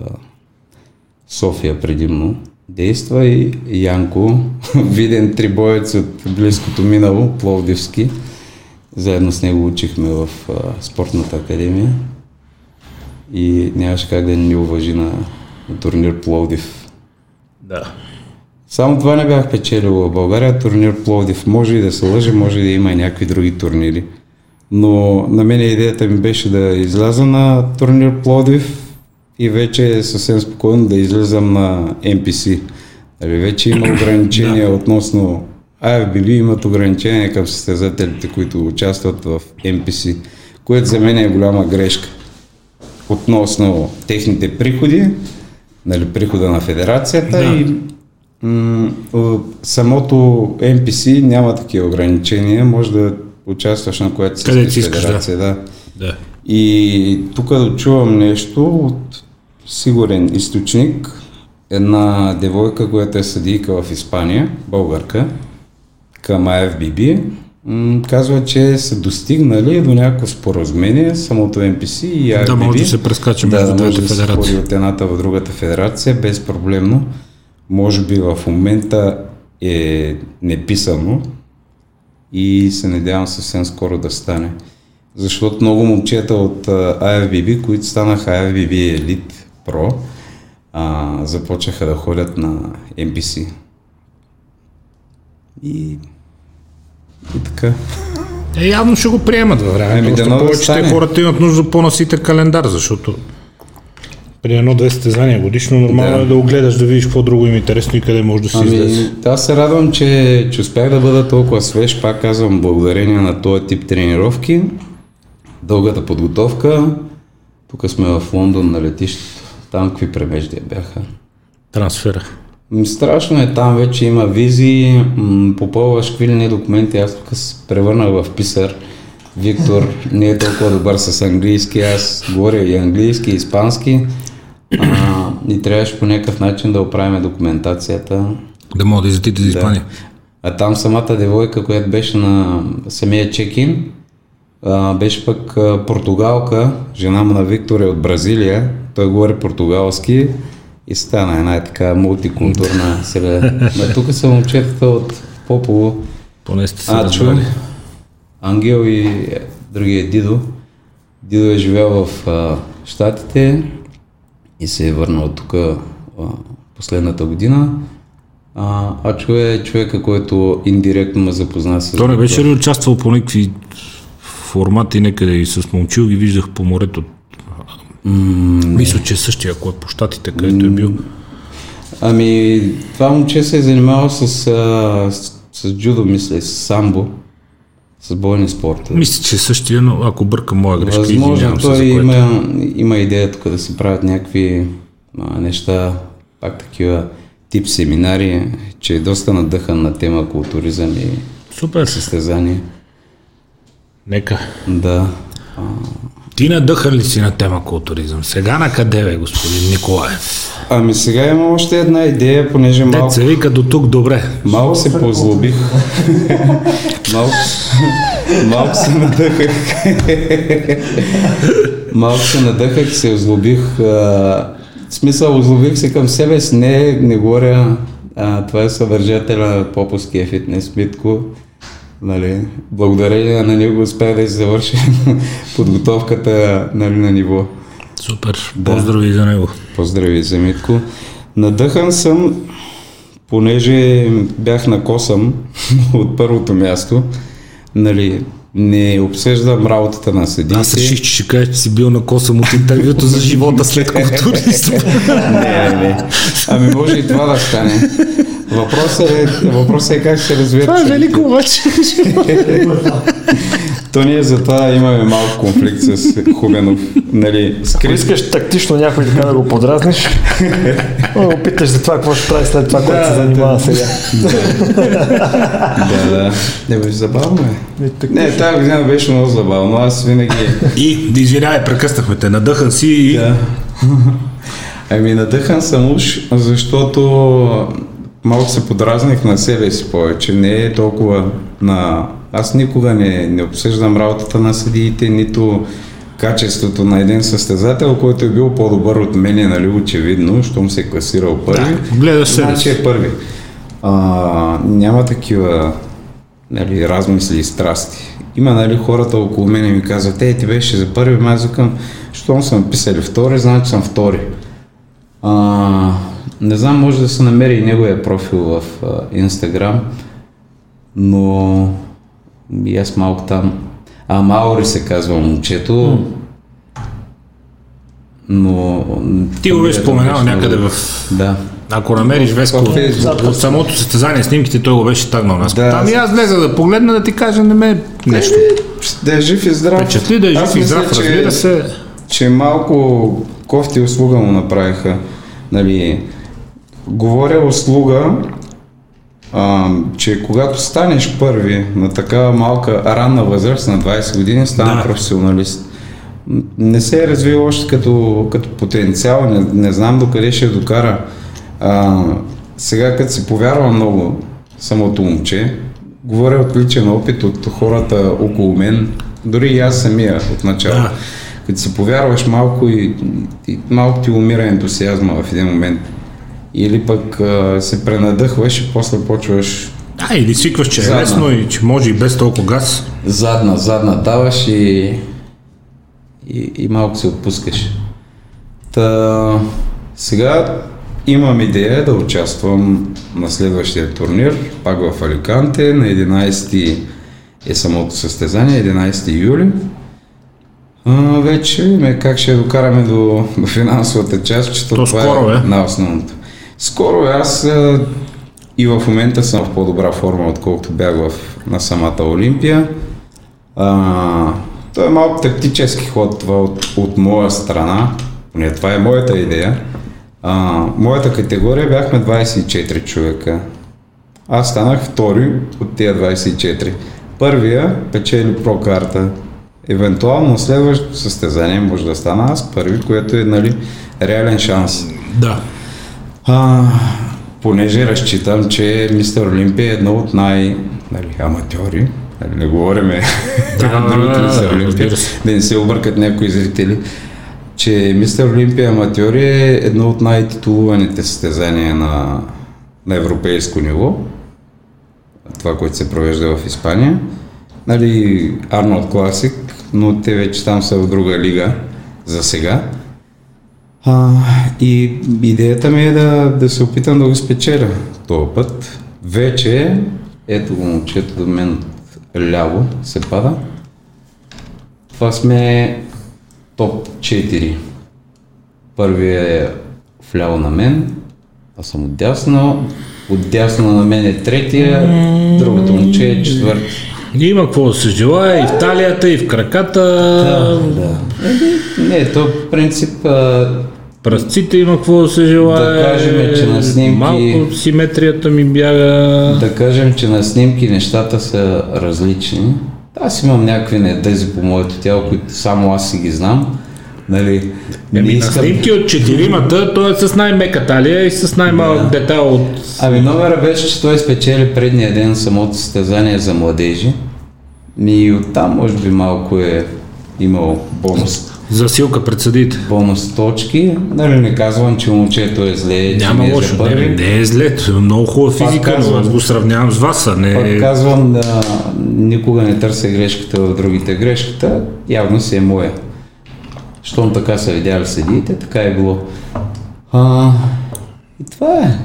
София предимно действа и Янко, виден трибоец от близкото минало, Пловдивски. Заедно с него учихме в а, спортната академия и нямаше как да ни уважи на, на турнир Пловдив. Да. Само това не бях печелил в България. Турнир Пловдив може и да се лъже, може и да има и някакви други турнири. Но на мен идеята ми беше да изляза на турнир Пловдив и вече е съвсем спокойно да излизам на NPC. Нали, вече има ограничения относно IFBB имат ограничения към състезателите, които участват в NPC, което за мен е голяма грешка относно техните приходи, нали, прихода на федерацията да. и м- самото NPC няма такива ограничения, може да участваш на което си федерация. Да. да. И тук да чувам нещо от сигурен източник, една девойка, която е съдийка в Испания, българка, към IFBB, казва, че са достигнали до някакво споразумение, самото NPC и IFBB. Да, може да се прескача между да, двете да федерации. Да, от едната в другата федерация безпроблемно. Може би в момента е неписано и се надявам съвсем скоро да стане. Защото много момчета от IFBB, които станаха IFBB Elite Pro, а, започнаха да ходят на MPC. И, и така. Е, явно ще го приемат във време. Ами, да повече те хората имат нужда по-наситен календар, защото при едно-две състезания годишно нормално да. е да огледаш, да видиш какво друго им е интересно и къде може да си ами, излезе. Аз се радвам, че, че успях да бъда толкова свеж, пак казвам, благодарение на този тип тренировки, дългата подготовка. Тук сме в Лондон на летището. Там какви премеждия бяха? Трансфера. Страшно е, там вече има визи, попълваш какви ли не документи, аз тук се превърнах в писар. Виктор не е толкова добър с английски, аз говоря и английски, и испански. А, и трябваше по някакъв начин да оправим документацията. Да мога да излетите за Испания. Да. А там самата девойка, която беше на самия чекин, беше пък португалка, жена му на Виктор е от Бразилия, той говори португалски и стана една така мултикултурна среда. Но тук са момчетата от Попово, Поне сте се Ачо, Ангел и другия Дидо. Дидо е живял в а, Штатите и се е върнал тук а, последната година. А, Ачо е човека, който индиректно ме запозна с... Той не беше ли участвал по някакви формати некъде и с момчил ги виждах по морето Мисля, че е същия, ако е по щатите, където е бил. Ами, това момче се е занимавал с, с, с джудо, мисля, с самбо, с бойни спорта. Мисля, че е същия, но ако бъркам моя грешка, Възможно, той се, има, има идея тук да се правят някакви а, неща, пак такива тип семинари, че е доста надъхан на тема културизъм и Супер. състезание. Нека. Да. Ти надъхан ли си на тема културизъм? Сега на къде бе, господин Николаев? Ами сега има още една идея, понеже малко... Те се вика до тук добре. Малко се позлобих. малко, малко се надъхах. малко се надъхах се озлобих. В смисъл, озлобих се към себе си. Не, не говоря. А, това е съдържателя на Поповския фитнес Митко. Нали, благодарение на него успях да се завърши подготовката нали, на ниво. Супер, да. поздрави за него. Поздрави за Митко. Надъхан съм, понеже бях на косъм от първото място, нали, не обсъждам работата на съдиите. Аз реших, че ще кажеш, че си бил на косъм от интервюто за живота след културист. не, не. Ами може и това да стане. Въпросът е, въпросът е как ще развият Това е велико обаче. То ние затова имаме малко конфликт с Хубенов. Нали, Ако скрит, искаш тактично някой така да го подразниш, да го питаш за това, какво ще прави след това, което се занимава сега. да, да. Не беше забавно е. Не, тази година беше много забавно. Аз винаги... И, извинявай, прекъснахме те. Надъхан си и... Да. Ами надъхан съм уж, защото малко се подразних на себе си повече. Не е толкова на... Аз никога не, не обсъждам работата на съдиите, нито качеството на един състезател, който е бил по-добър от мене, нали, очевидно, щом се е класирал първи. Да, гледаш себе Значи е първи. А, няма такива нали, размисли и страсти. Има нали, хората около мен ми казват, ей, ти беше за първи, аз викам, щом съм писали втори, значи съм втори. А, не знам, може да се намери и неговия профил в Инстаграм, но и аз малко там. А, Маури се казва момчето, но... Ти го беше споменал беше някъде в... Да. Ако намериш Веско от, от самото състезание снимките, той го беше тагнал нас. Да, Там и аз- влеза да погледна да ти кажа, не ме нещо. Да е жив и здрав. Впечатли да е жив и здрав, че- разбира се. че малко кофти услуга му направиха. Нали, говоря услуга, а, че когато станеш първи на такава малка ранна възраст на 20 години, стана Да. професионалист. Не се е развил още като, като потенциал, не, не знам докъде ще докара. А, сега като си повярва много самото момче, говоря от личен опит от хората около мен, дори и аз самия от начало. Да. Като си повярваш малко и, и малко ти умира ентусиазма в един момент. Или пък а, се пренадъхваш и после почваш А, или свикваш, че е Задна. лесно и че може и без толкова газ. задна, задна даваш и, и, и малко се отпускаш. Та, сега имам идея да участвам на следващия турнир, пак в Аликанте, на 11 е самото състезание, 11 юли. А, вече видим как ще докараме до, до финансовата част, че То това скоро е е. най-основното. Скоро аз а, и в момента съм в по-добра форма, отколкото бях в, на самата Олимпия. А, то е малко тактически ход това от, от моя страна, поне това е моята идея. А, моята категория бяхме 24 човека. Аз станах втори от тия 24. Първия печели про карта. Евентуално следващото състезание може да стана аз първи, което е нали, реален шанс. Да. А, понеже разчитам, че Мистер Олимпия е едно от най... Нали, аматьори, нали, не говориме Да, на да, другите Мистер Олимпия, да не се объркат някои зрители, че Мистер Олимпия аматьори е едно от най-титулуваните състезания на, на европейско ниво. Това, което се провежда в Испания. Нали, Арнолд Класик, но те вече там са в друга лига за сега. А, и идеята ми е да, да се опитам да го спечеля този път. Вече, ето го момчето до мен от ляво се пада. Това сме топ 4. Първият е вляво на мен, аз съм отдясно. Отдясно на мен е третия, другото момче е четвърти. Има какво да се желая и в талията, и в краката. да. Не, то в принцип Пръстците има какво да се желая. Да кажем, че на снимки- Малко симетрията ми бяга. Да кажем, че на снимки нещата са различни. Аз имам някакви недъзи по моето тяло, които само аз си ги знам. Нали, Еми, на снимки от четиримата, той е с най-мека талия и с най-малък Да. детал от... Ами номера беше, че той спечели предния ден самото състезание за младежи. И оттам може би малко е имал бонус, Засилка пред съдите. бонус точки. Нали не казвам, че момчето е зле, Няма не е лошо, не, не е зле, е много хубава физика, но казвам. аз го сравнявам с вас, а не... Пак казвам, да, никога не търся грешката в другите. Грешката явно си е моя. Щом така са видяли съдиите, така е било. А, и това е.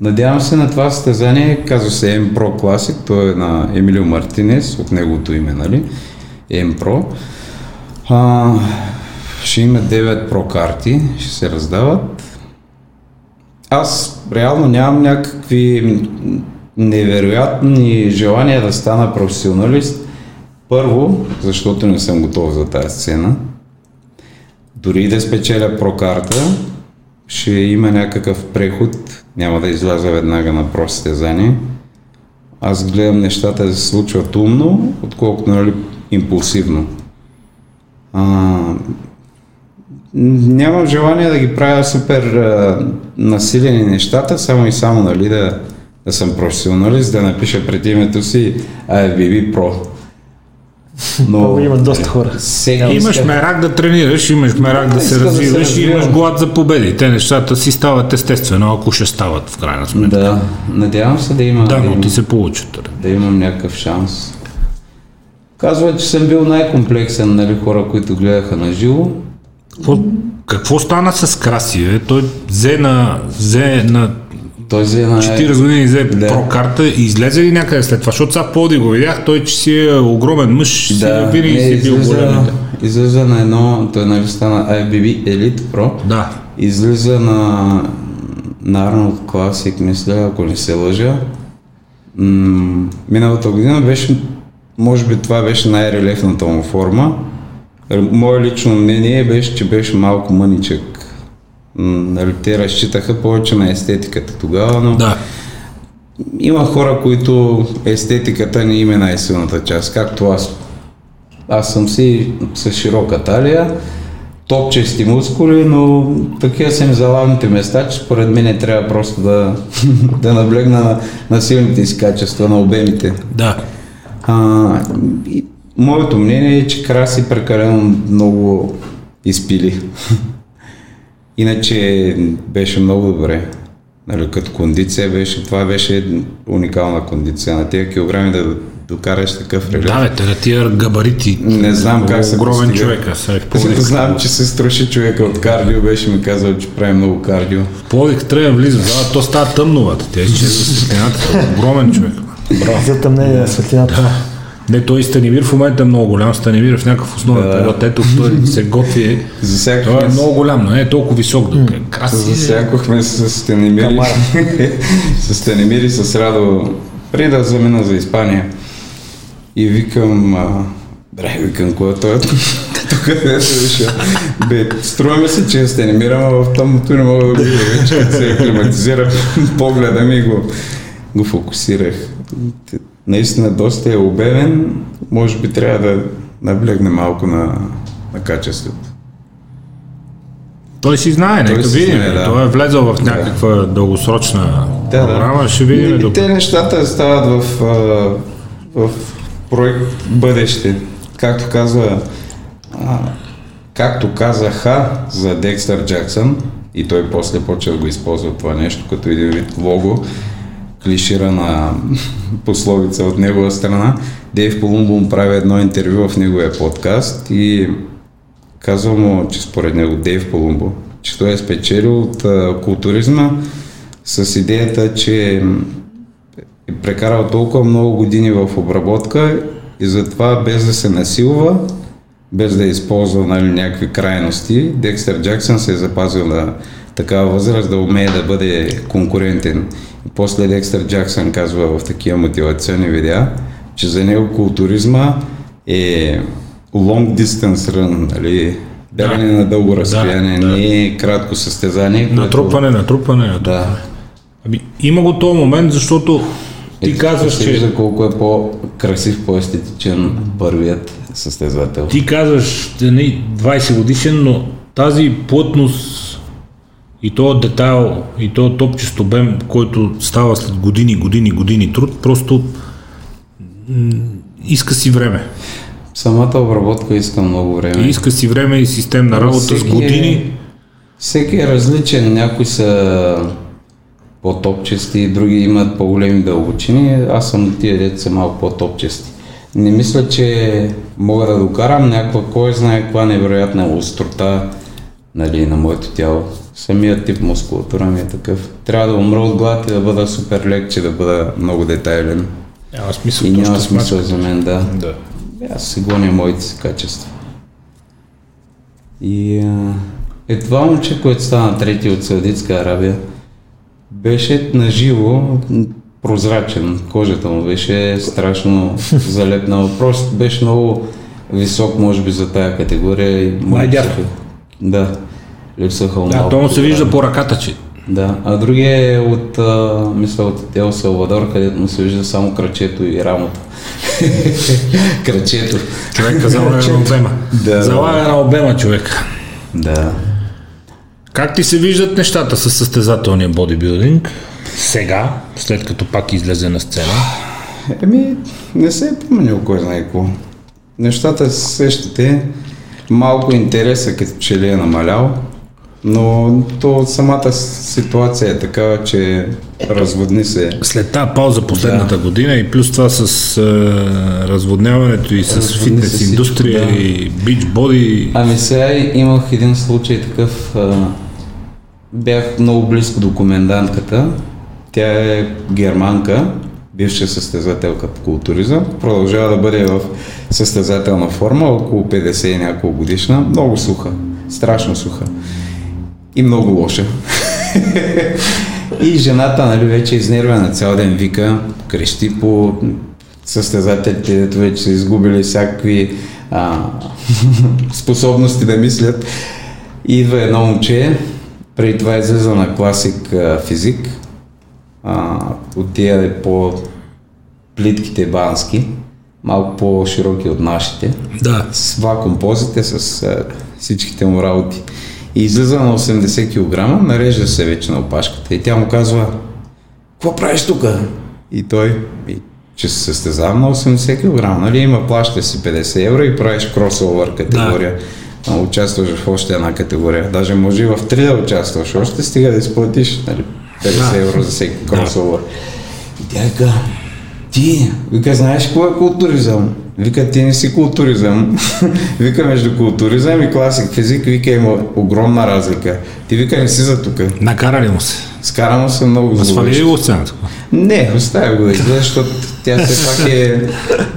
Надявам се на това състезание, казва се M Pro Classic, то е на Емилио Мартинес, от неговото име, нали? M Pro. А, ще има 9 Pro карти, ще се раздават. Аз реално нямам някакви невероятни желания да стана професионалист. Първо, защото не съм готов за тази сцена. Дори да спечеля прокарта, ще има някакъв преход, няма да изляза веднага на простезание. Аз гледам нещата да се случват умно, отколкото нали, импулсивно. А, нямам желание да ги правя супер а, насилени нещата, само и само нали, да, да съм професионалист, да напиша пред името си IFBB Pro. Но има доста хора. Всеки имаш иска... мерак да тренираш, имаш мерак да се развиваш да се и имаш глад за победи. Те нещата си стават естествено, ако ще стават в крайна сметка. Да, надявам се да има. Да, но ти се получат. Да имам някакъв шанс. Казва, че съм бил най-комплексен, нали, хора, които гледаха на живо. Какво, какво стана с Краси? Той взе на, взе на той взе на... 40 години взе да. прокарта и излезе ли някъде след това? Защото сега поди го видях, той че си е огромен мъж, да, си винаги си бил голям. Излиза на едно, той нали стана IBB Elite Pro. Да. Излиза на, на Arnold Classic, мисля, ако не се лъжа. М- миналата година беше, може би това беше най-релефната му форма. Мое лично мнение беше, че беше малко мъничък нали, те разчитаха повече на естетиката тогава, но да. има хора, които естетиката не им е най-силната част, както аз. Аз съм си с широка талия, топчести мускули, но такива са ми залавните места, че според мен не трябва просто да, да наблегна на, на силните си качества, на обемите. Да. А, и, моето мнение е, че Краси прекалено много изпили. Иначе беше много добре. Нали, като кондиция беше, това беше уникална кондиция. На тия килограми да докараш такъв релеф. Да, бе, те на тия габарити. Не знам как се Огромен човек, аз Знам, че се струши човека от кардио, беше ми казал, че прави много кардио. Пловик трябва да влиза, да, то става тъмновата, тя изчезва светлината, огромен човек. Браво. За тъмнение светлината. Да. Не, той Станимир в момента е много голям. Станимир в някакъв основен да, период. Ето, той се готви. Засякахме той е много голям, но не е толкова висок. Докъде. Краси. Засякохме с Станимир. с Станимир и с Радо. Преди да замина за Испания. И викам, а, бре, викам, кой е той? Тук е беше. Бе, струва ми се, че сте намирам, а в тъмното не мога да го видя. Вече се климатизира погледа ми го, го фокусирах наистина доста е обемен, може би трябва да наблегне малко на, на качеството. Той си знае, нека видим. Да. Той е влезъл в някаква да. дългосрочна да, програма, да. ще видим. И, те нещата стават в, в проект бъдеще. Както казва, както казаха за Декстър Джаксън, и той после почва да го използва това нещо като един вид лого, клиширана пословица от негова страна. Дейв Колумбум прави едно интервю в неговия подкаст и казва му, че според него Дейв Колумбо, че той е спечелил от културизма с идеята, че е прекарал толкова много години в обработка и затова без да се насилва, без да използва нали, някакви крайности, Декстър Джаксън се е запазил на такава възраст да умее да бъде конкурентен. После Декстър Джаксън казва в такива мотивационни видеа, че за него културизма е long distance run, нали? бягане да. на дълго разстояние, да, да. не е кратко състезание. Натрупване, което... натрупване, натрупване. Да. Ами, има го този момент, защото ти е, казваш, че... Колко е по-красив, по-естетичен първият състезател. Ти казваш, че не 20 годишен, но тази плътност и то детайл, и то топчест обем, който става след години, години, години труд, просто иска си време. Самата обработка иска много време. И иска си време и системна работа всеки с години. Е, всеки е различен. Някои са по-топчести, други имат по-големи дълбочини. Аз съм тия деца малко по-топчести. Не мисля, че мога да докарам някаква, кой знае каква невероятна острота нали, на моето тяло. Самият тип мускулатура ми е такъв. Трябва да умра от глад и да бъда супер лек, че да бъда много детайлен. Няма смисъл. И няма смисъл смачка. за мен, да. Да. Аз си гоня моите си качества. И а, е това момче, което стана трети от Саудитска Арабия, беше наживо прозрачен. Кожата му беше страшно залепнала. Просто беше много висок, може би, за тая категория. Липсаха- Да. Липсаха му Да, то му се вижда по ръката, че. Да, а другия е от, а, мисля, от Ел Салвадор, където му се вижда само крачето и рамото. крачето. Човека залага на обема. Да. Залага на обема човек. Да. Как ти се виждат нещата с състезателния бодибилдинг? Сега, след като пак излезе на сцена. Еми, не се е променил кой знае какво. Нещата се сещате, малко интереса като че ли е намалял, но то самата ситуация е такава, че разводни се. След тази пауза последната година и плюс това с е, разводняването и с Разводни фитнес всичко, индустрия да. и бич боди. Ами сега имах един случай такъв, а, бях много близко до комендантката, тя е германка, бивша състезателка по културизъм, продължава да бъде в състезателна форма, около 50 и няколко годишна, много суха, страшно суха. И много лоша. и жената, нали, вече е изнервена. Цял ден, вика, крещи по състезателите, дето вече са изгубили всякакви а, способности да мислят. Идва едно момче, преди това излиза на класик а, физик, а, от тия по плитките бански, малко по-широки от нашите Да. с вакуум позите, с а, всичките му работи. И излиза на 80 кг, нарежда се вече на опашката и тя му казва, какво правиш тук? И той, и, че се състезавам на 80 кг, нали? Има плаща си 50 евро и правиш кросовър категория. Да. Участваш в още една категория. Даже може и в три да участваш. Още стига да изплатиш нали, 50 Да. евро за всеки кросовър. И тя вика, ти, вика, знаеш какво е културизъм? Вика, ти не си културизъм. вика, между културизъм и класик физик, вика, има огромна разлика. Ти, вика, не си за тук. Накарали му се. Скара му се много Свали ли го сцената? Не, оставя го да защото тя все пак е...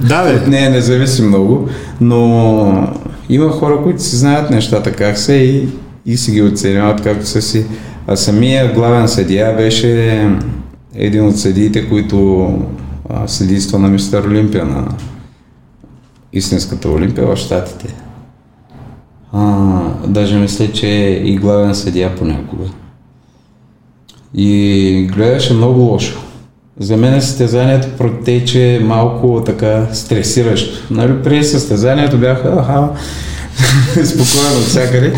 Да, бе. от нея не зависи много, но има хора, които си знаят нещата как са и, и си ги оценяват както са си. А самия главен съдия беше един от съдиите, които а, на Мистер Олимпия, на истинската Олимпия в Штатите. А, даже мисля, че е и главен съдия понякога. И гледаше много лошо. За мен състезанието протече малко така стресиращо. Нали, преди състезанието бяха аха, спокойно от всякъде.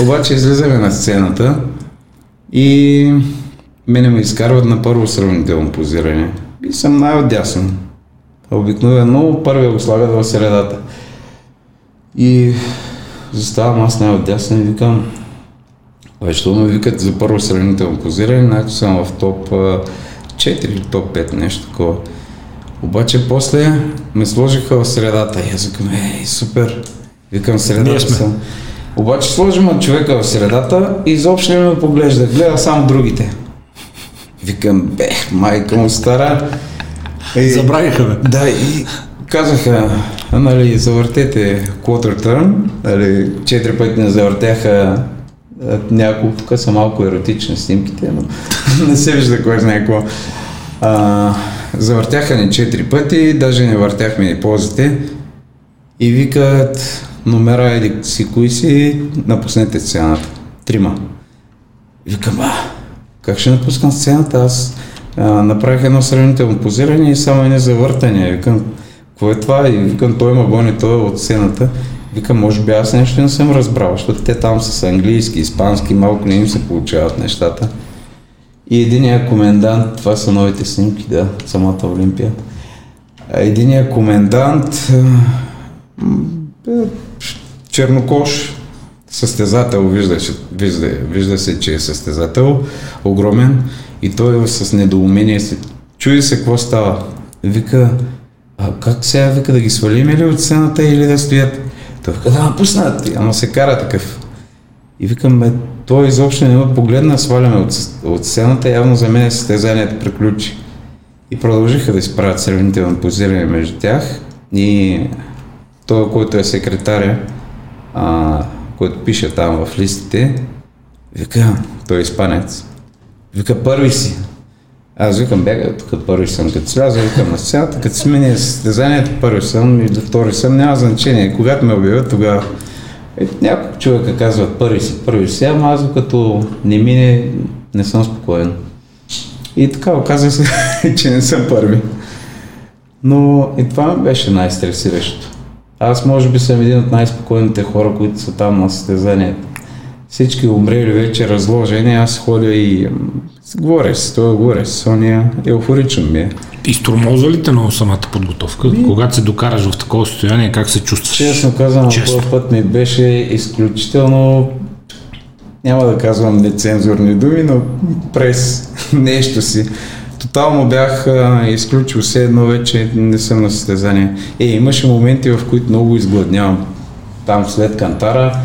Обаче излизаме на сцената и мене ме изкарват на първо сравнително позиране. И съм най-отдясно. Обикновено първия го слагат в средата. И заставам аз най-отдясно и викам, Абе, що ме викат за първо сравнително позиране, значи съм в топ а, 4 или топ 5, нещо такова. Обаче после ме сложиха в средата и аз викам, ей, супер, викам средата съм. Обаче сложим човека в средата и изобщо не ме поглежда, гледа само другите. Викам, бех, майка му стара. И- Забравиха ме. да, и казаха, нали, завъртете quarter turn, нали, четири пъти не завъртяха няколко, тук са малко еротични снимките, но не се вижда кой знае какво. А, завъртяха ни четири пъти, даже не въртяхме и позите и викат номера еди си кои си, напуснете сцената. Трима. Викам, а, как ще напускам сцената? Аз а, направих едно сравнително позиране и само едни завъртания. Викам, какво е това? И викам, той ма гони, той е от сцената. Викам, може би аз нещо не съм разбрал, защото те там са с английски, испански, малко не им се получават нещата. И единия комендант, това са новите снимки, да, самата Олимпия. Единия комендант, чернокош, състезател, вижда, вижда, вижда се, че е състезател, огромен и той е с недоумение се чуди се какво става. Вика, а как сега вика да ги свалим или от сцената или да стоят? Той вика, да напуснат, ама се кара такъв. И викам, бе, той изобщо не ме погледна, сваляме от, от сцената, явно за мен състезанието приключи. И продължиха да си правят сравнително позиране между тях. И той, който е секретаря, а, който пише там в листите, вика, той е испанец, вика първи си. Аз викам, бяга, тук първи съм, като сляза, викам на сцената, като сменя състезанието, първи съм и до втори съм, няма значение. Когато ме обявят, тогава е, няколко човека казват първи си, първи си, ама аз като не мине, не съм спокоен. И така оказа се, че не съм първи. Но и това беше най-стресиращо. Аз може би съм един от най-спокойните хора, които са там на състезанието. Всички умрели вече разложени, аз ходя и говоря с това, говоря с Соня, еуфорично ми е. И стромоза ли те на самата подготовка? Ми... Когато се докараш в такова състояние, как се чувстваш? Честно казвам, този път ми беше изключително няма да казвам нецензурни думи, но през нещо си. Тотално бях а, изключил все едно вече не съм на състезание. Е, имаше моменти, в които много изгладнявам. Там след кантара,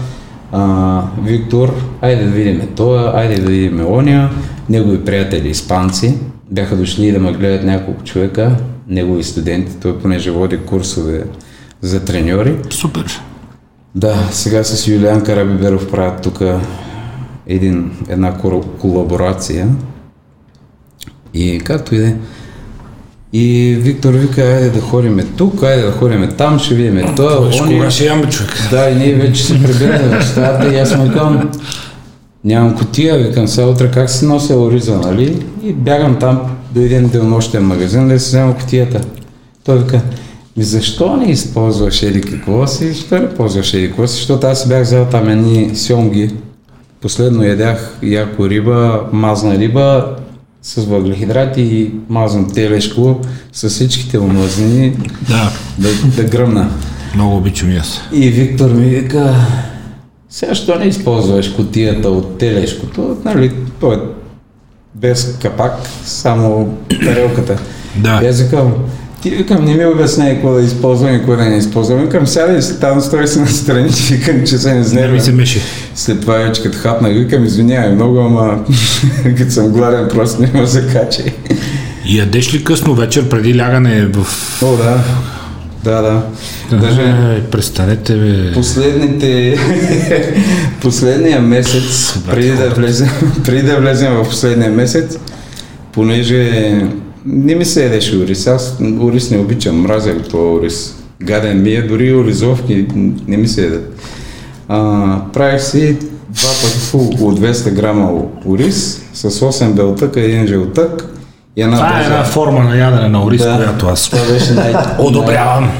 а, Виктор, айде да видим това, айде да видим оня, негови приятели испанци, бяха дошли да ме гледат няколко човека, негови студенти, той понеже води курсове за треньори. Супер. Да, сега с Юлиан Карабиберов правят тук един, една колаборация. И както и да е. И Виктор вика, айде да ходим тук, айде да ходим там, ще видим това. Виж, кога ще ям, човек. Да, и ние вече се прибираме в стаята и аз му викам, нямам котия, викам сега утре как се нося ориза, нали? И бягам там до един денонощен магазин да си взема котията. Той вика, ми защо не използваш еди какво си, защо не ползваш еди какво си, защото аз бях взел там едни сьомги. Последно ядях яко риба, мазна риба, с въглехидрати и мазан телешко с всичките омазнини да. да, да гръмна. Много обичам аз. И Виктор ми вика, сега що не използваш котията от телешкото, нали, то е без капак, само тарелката. Да. И аз викам, ти викам, не ми обясняй какво да използвам и какво да не използвам. Викам, сядай си там, стой си настрани, викам, че се не знае. Ми се меши. След това вече като хапнах, викам, извинявай много, ама като съм гладен, просто не ме закачай. И ядеш ли късно вечер преди лягане в... О, да. Да, да. Даже... Е, престанете, бе. Последните... Последния месец, преди да, влезем, преди да влезем в последния месец, понеже не ми се едеше ориз. Аз ориз не обичам, мразя това ориз. Гаден ми е, дори оризовки не ми се едат. А, правих си два пъти около 200 грама ориз с 8 белтъка, един жълтък и една Това е една форма на ядене на ориз, да, която аз това беше най- одобрявам.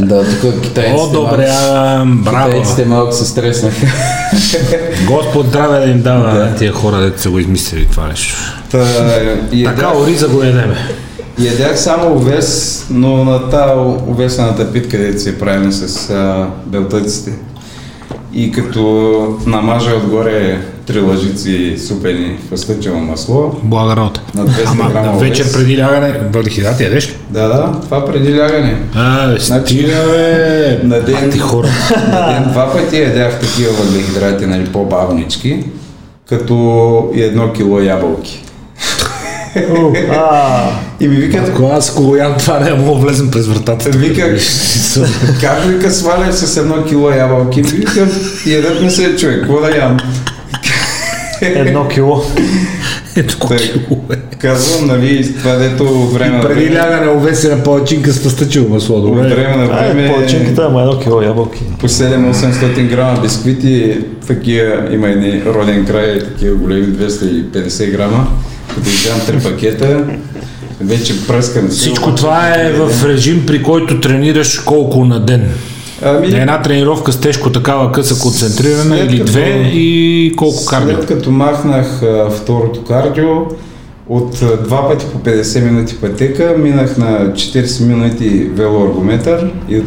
Да, тук китайците Одобрявам, браво. Китайците малко се стреснаха. Господ здраве да им дава да. тия хора, дето са го измислили това нещо. Та, ядях, Така ориза го ядеме. ядях само овес, но на тази овесената питка, където се правим с а, белтъците. И като намажа отгоре три лъжици супени фъстъчево масло, Блага работа. на 200 Ама грама вечер преди лягане, въглехидрати ядеш ли? Да, да, това преди лягане. А, Значи, стига, бе. на ден- Ти хора. На ден два пъти ядях такива въглехидрати, нали, по-бавнички, като и едно кило ябълки. И ми викат, Ако аз ям това, не мога да влезем през вратата. Виках, как вика сваляш с едно кило ябълки? Викам, ядат ми се човек, какво да ям? Едно кило. Ето Тъй, кило, бе. Казвам, нали, това дето от време на Преди време, лягане овесена палачинка с пъстъчево масло. от Добре. време на Ай, време повечинката, ама едно кило ябълки. по 7-800 грама бисквити, такива, има едни роден край, такива големи 250 грама, като изям три пакета, вече пръскам. Всичко това е в режим, при който тренираш колко на ден. Ами, На една тренировка с тежко такава къса концентрирана или като- две и колко кардио. След като махнах а, второто кардио, от два пъти по 50 минути пътека, минах на 40 минути велоаргометър и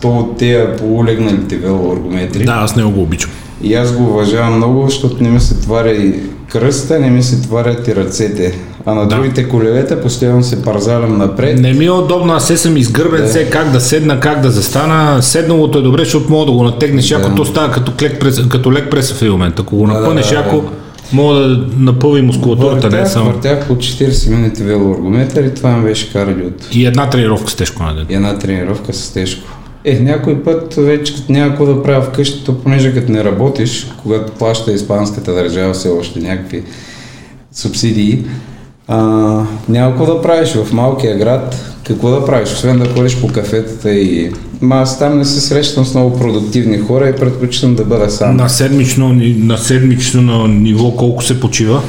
то от тези полулегналите велоаргометри. Да, аз не го обичам. И аз го уважавам много, защото не ми се тваря и кръста, не ми се тварят и ръцете. А на Да. другите колелета постоянно се парзалям напред. Не ми е удобно, аз се съм изгърбен, се как да седна, как да застана. Седналото е добре, защото мога да го натегнеш, ако Да. то става като, клек прес, като лек прес в един момент. Ако го Да, да, напънеш, да, да. ако мога да напълви мускулатурата, не е Въртях, само. въртях по 40 минути велоаргометър и това ми беше кардиото. И една тренировка с тежко на ден. И една тренировка с тежко. Е, някой път вече като няма какво да правя вкъщи, то понеже като не работиш, когато плаща испанската държава все още някакви субсидии, а, няма какво да правиш в малкия град. Какво да правиш, освен да ходиш по кафетата и... Ма аз там не се срещам с много продуктивни хора и предпочитам да бъда сам. На седмично, на седмично ниво колко се почива?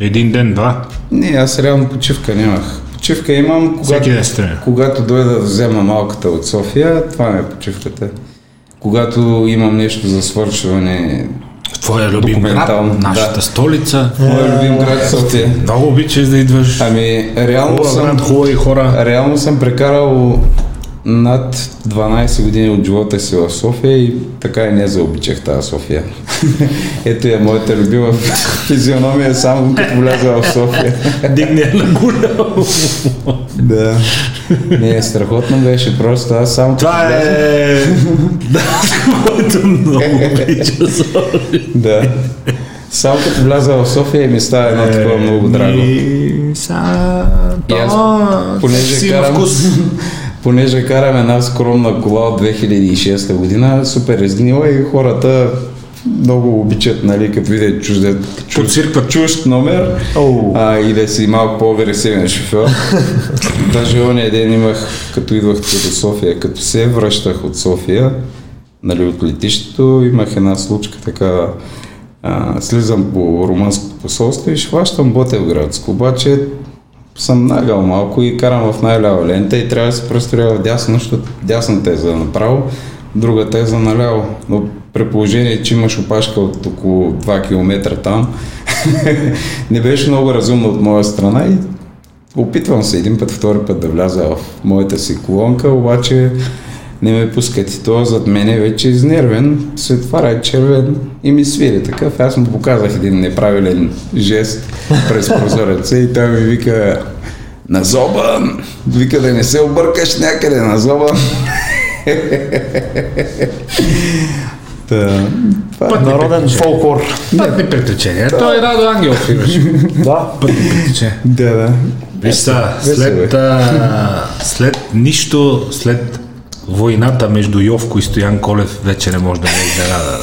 Един ден, два. Не, аз реално почивка нямах. Почивка имам, когато, когато дойда да взема малката от София, това ми е почивката. Когато имам нещо за свършване, Твоя любим град, нашата да. столица. моя любим град София. Много обичаш да идваш. Ами, реално Хубав съм, град, хубави хора. реално съм прекарал над 12 години от живота си в София и така и не заобичах тази София. Ето е моята любима физиономия, само като вляза в София. Дигни я на голямо. Да. Не, страхотно беше просто. Аз само Това е... Да, който много обича София. Да. Само като вляза в София и ми става едно такова много драго. И са... И аз, понеже карам. Понеже карам една скромна кола от 2006 година, супер изгнила и хората много обичат, нали, като видят чуждет, чужд, Подсиркват. чужд номер Оу. а, и да си малко по-агресивен шофьор. Даже ония ден имах, като идвах до София, като се връщах от София, нали, от летището, имах една случка така, а, слизам по румънското посолство и хващам Ботевградско, обаче съм нагъл малко и карам в най-лява лента и трябва да се престроя в дясно, защото е за направо, другата е за наляво. Но при положение, че имаш опашка от около 2 км там, не беше много разумно от моя страна и опитвам се един път, втори път да вляза в моята си колонка, обаче не ме пускат и то зад мене вече е изнервен, светфара е червен и ми свири такъв. Аз му показах един неправилен жест през прозореца и той ми вика на зоба, вика да не се объркаш някъде на зоба. Та, това Пътни Народен фолклор. Пътни приключения. Той е Радо Ангелов имаше. Да. Пътни приключения. Да, да. Виж са, след, а, след нищо, след войната между Йовко и Стоян Колев вече не може да ме изненада.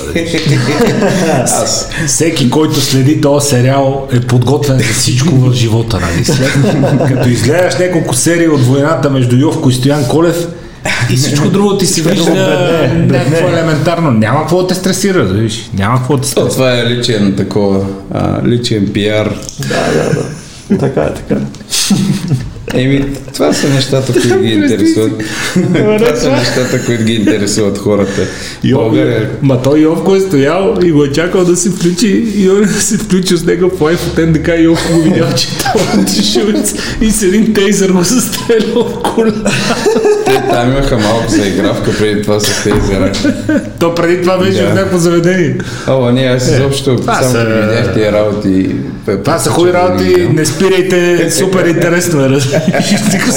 Аз. Всеки, който следи този сериал е подготвен за всичко в живота. Нали? След, като изгледаш няколко серии от войната между Йовко и Стоян Колев и всичко друго ти си вижда някакво елементарно. Няма какво да те стресира, да виж. Няма какво да те стресира. това е личен такова, а, личен пиар. Да, да, да. Така е, така е. Еми, това са нещата, които ги интересуват. това са нещата, които ги интересуват хората. България. Ма той Йовко е стоял и го е чакал да се включи и он се включил с него по iPhone НДК и Йовко го видял, че там отишъл и с един тейзър го застрелял в колена. Те там имаха малко заигравка преди това с тейзера. То преди това беше в някакво заведение. О, не, аз изобщо само са- ги видях тия работи. Това са хубави работи, не спирайте, супер интересно е. В никакъв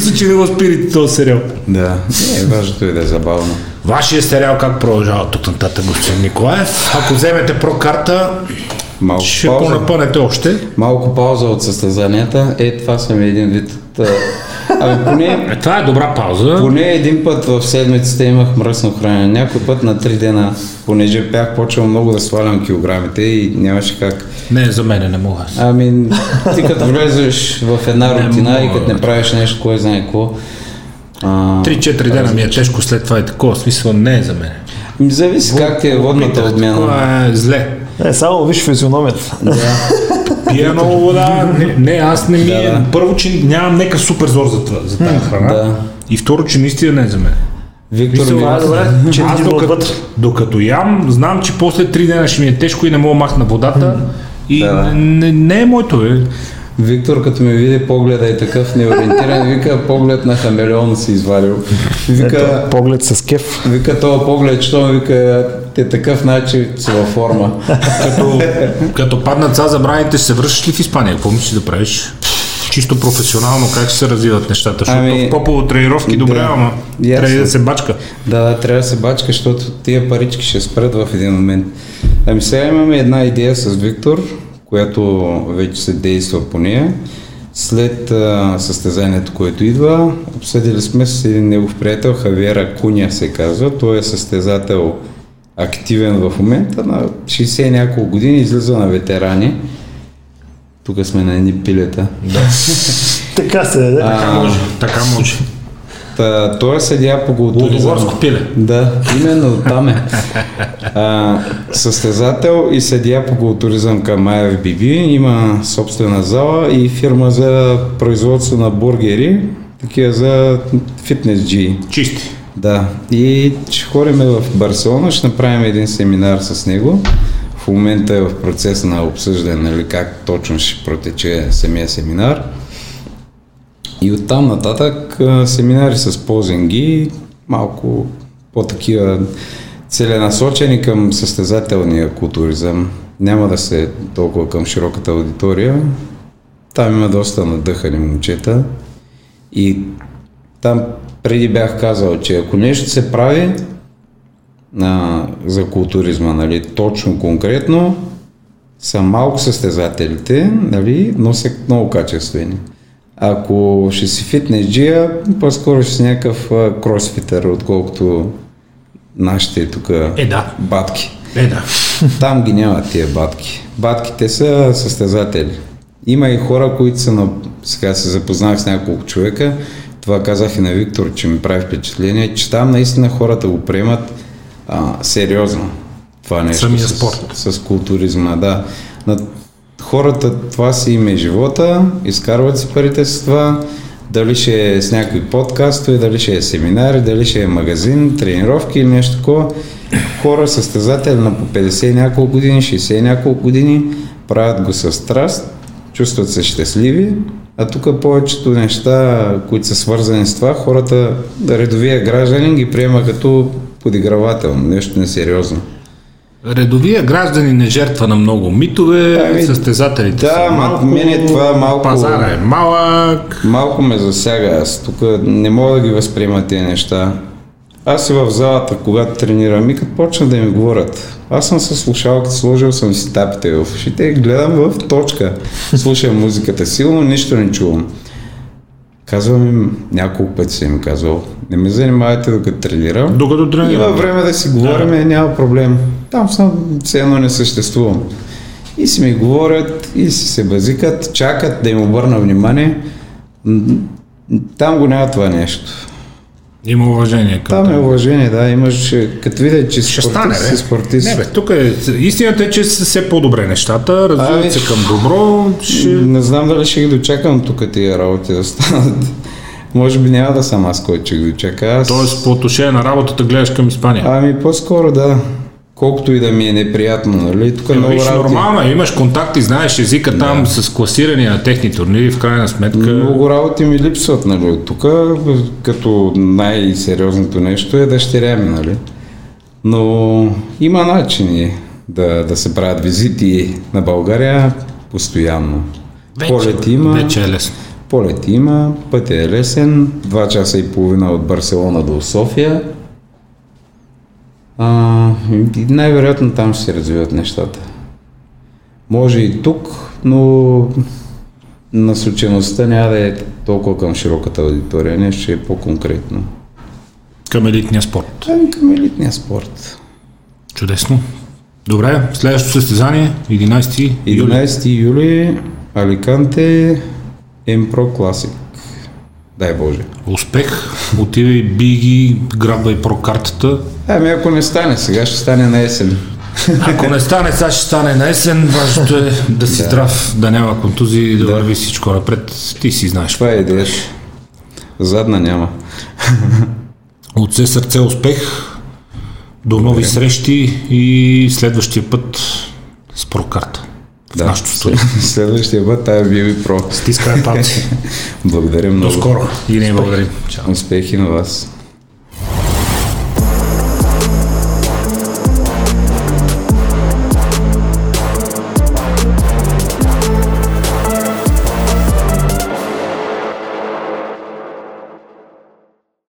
случай не го- спирайте този сериал. Да, не, важното е да е забавно. Вашия сериал как продължава тук нататък, господин Николаев? Ако вземете прокарта, Малко ще пауза. понапънете още. Малко пауза от състезанията. Е, това са ми един вид Абе, поне, Е, това е добра пауза. поне един път в седмицата имах мръсно хранене. Някой път на три дена, понеже бях почвал много да свалям килограмите и нямаше как. Не, за мен не мога. Ами, ти като влезеш в една рутина и като не правиш нещо, кой знае какво. а, 3-4 дена ми е тежко, след това е такова. Смисъл не е за мен. ми Зависи как ти е водната обмяна. Това е зле. Не, само виж физиономията. Пия много вода. Не, не аз не ми е. Да, да. Първо, че нямам нека супер зор за, това- за тази храна. да. И второ, че наистина не е за мен. Виктор ми... Е добре, че Аз докато, отвътре. докато ям, знам, че после 3 дена ще ми е тежко и не мога да махна водата. И Да, да. не, не е моето, е. Виктор, като ме види погледа и такъв неориентиран, вика поглед на хамелеон си извадил. Вика, Ето, поглед с кеф. вика този поглед, що вика, те такъв начин си във форма. Като, като паднат са забраните, ще се връщаш ли в Испания? Какво мислиш да правиш? Чисто професионално, как ще се развиват нещата? Защото Ами, в топово тренировки добре, да. ама Ясно. трябва и да се бачка. Да, да, трябва да се бачка, защото тия парички ще спрат в един момент. Ами сега имаме една идея с Виктор, която вече се действа по нея. След а, състезанието, което идва, обсъдили сме с един негов приятел, Хавиера Куня се казва. Той е състезател активен в момента, на 60 и няколко години, излиза на ветерани. Тук сме на едни пилета. Така се даде. Така може, така може. Та, той е съдия по културизъм. Лудогорско пиле. Да, именно там е. А, състезател и съдия по културизъм към IFBB, има собствена зала и фирма за производство на бургери, такива за фитнес G. Чисти. Да, и ще ходим в Барселона, ще направим един семинар с него. В момента е в процес на обсъждане, нали, как точно ще протече самия семинар. И оттам нататък семинари с позинги, малко по-такива целенасочени към състезателния културизъм. Няма да се толкова към широката аудитория. Там има доста надъхани момчета. И там преди бях казал, че ако нещо се прави а, за културизма, нали, точно конкретно, са малко състезателите, нали, но са много качествени. Ако ще си фитнесджия, по-скоро ще си някакъв кросфитър, отколкото нашите тук Е, да. батки. Е, да. Там ги няма тия батки. Батките са състезатели. Има и хора, които са на... Сега се запознах с няколко човека. Това казах и на Виктор, че ми прави впечатление, че там наистина хората го приемат а, сериозно. Това нещо. Самия с, спорт. С културизма, да. На хората това си им е живота, изкарват си парите с това, дали ще е с някакви подкастове, дали ще е семинари, дали ще е магазин, тренировки или нещо такова. Хора, състезатели на по 50 и няколко години, 60 и няколко години, правят го с страст, чувстват се щастливи, а тук повечето неща, които са свързани с това, хората, редовия гражданин ги приема като подигравателно, нещо несериозно. Редовия гражданин не жертва на много митове, Ами, състезателите да, са ма, малко, мене това малко- пазара е малък. Малко ме засяга. Аз тук не мога да ги възприема тези неща. Аз си в залата, когато тренирам и като почна да ми говорят. Аз съм с слушалката, сложил съм си тапите в ушите и гледам в точка. Слушам музиката силно, нищо не чувам. Казвам им, няколко пъти съм им казвал, не ме занимавайте докато тренирам. Докато тренирам. Има време да си говорим, да. няма проблем. Там съм, все едно не съществувам. И си ми говорят, и си се базикат, чакат да им обърна внимание. Там го няма това нещо. Има уважение към Там е уважение, да, имаш, като видят, че Ще стане, спортист, бе. си спортист. Не, бе, тук е, истината е, че са все по-добре нещата, развиват Ами, се към добро, ще... Не знам дали ще ги дочакам тук тия работи да станат. Може би няма да съм аз, който ще ги дочака. Аз... Тоест, по отношение на работата гледаш към Испания. Ами по-скоро да. Колкото и да ми е неприятно, нали? Тук Е, много виж, работи. нормално е, имаш контакти, знаеш езика там с класирания на техни турнири, в крайна сметка. Много работи ми липсват, нали? От тук, като най-сериозното нещо е дъщеря ми, нали? Но има начини да, да се правят визити на България постоянно. Полети има, вече е лесно. полети има, пътя е лесен, 2 часа и половина от Барселона до София. А, най-вероятно там ще се развиват нещата. Може и тук, но насочеността няма да е толкова към широката аудитория, нещо ще е по-конкретно. Към елитния спорт. Ами към елитния спорт. Чудесно. Добре, следващото състезание, 11 юли. 11 юли, Аликанте, Емпро Класик. Дай Боже. Успех, отивай, би ги, грабвай прокартата. Ами ако не стане, сега ще стане на есен. Ако не стане, сега ще стане на есен. Важното е да си здрав, да няма контузии, да, върви всичко напред. Ти си знаеш. Това е идеята. Задна няма. От все сърце успех, до нови срещи и следващия път с прокарта. В нашото студио. Следващия път тая ви про. Стискаме палци. Благодаря много. До скоро и ние благодарим. Чао. Успехи на вас.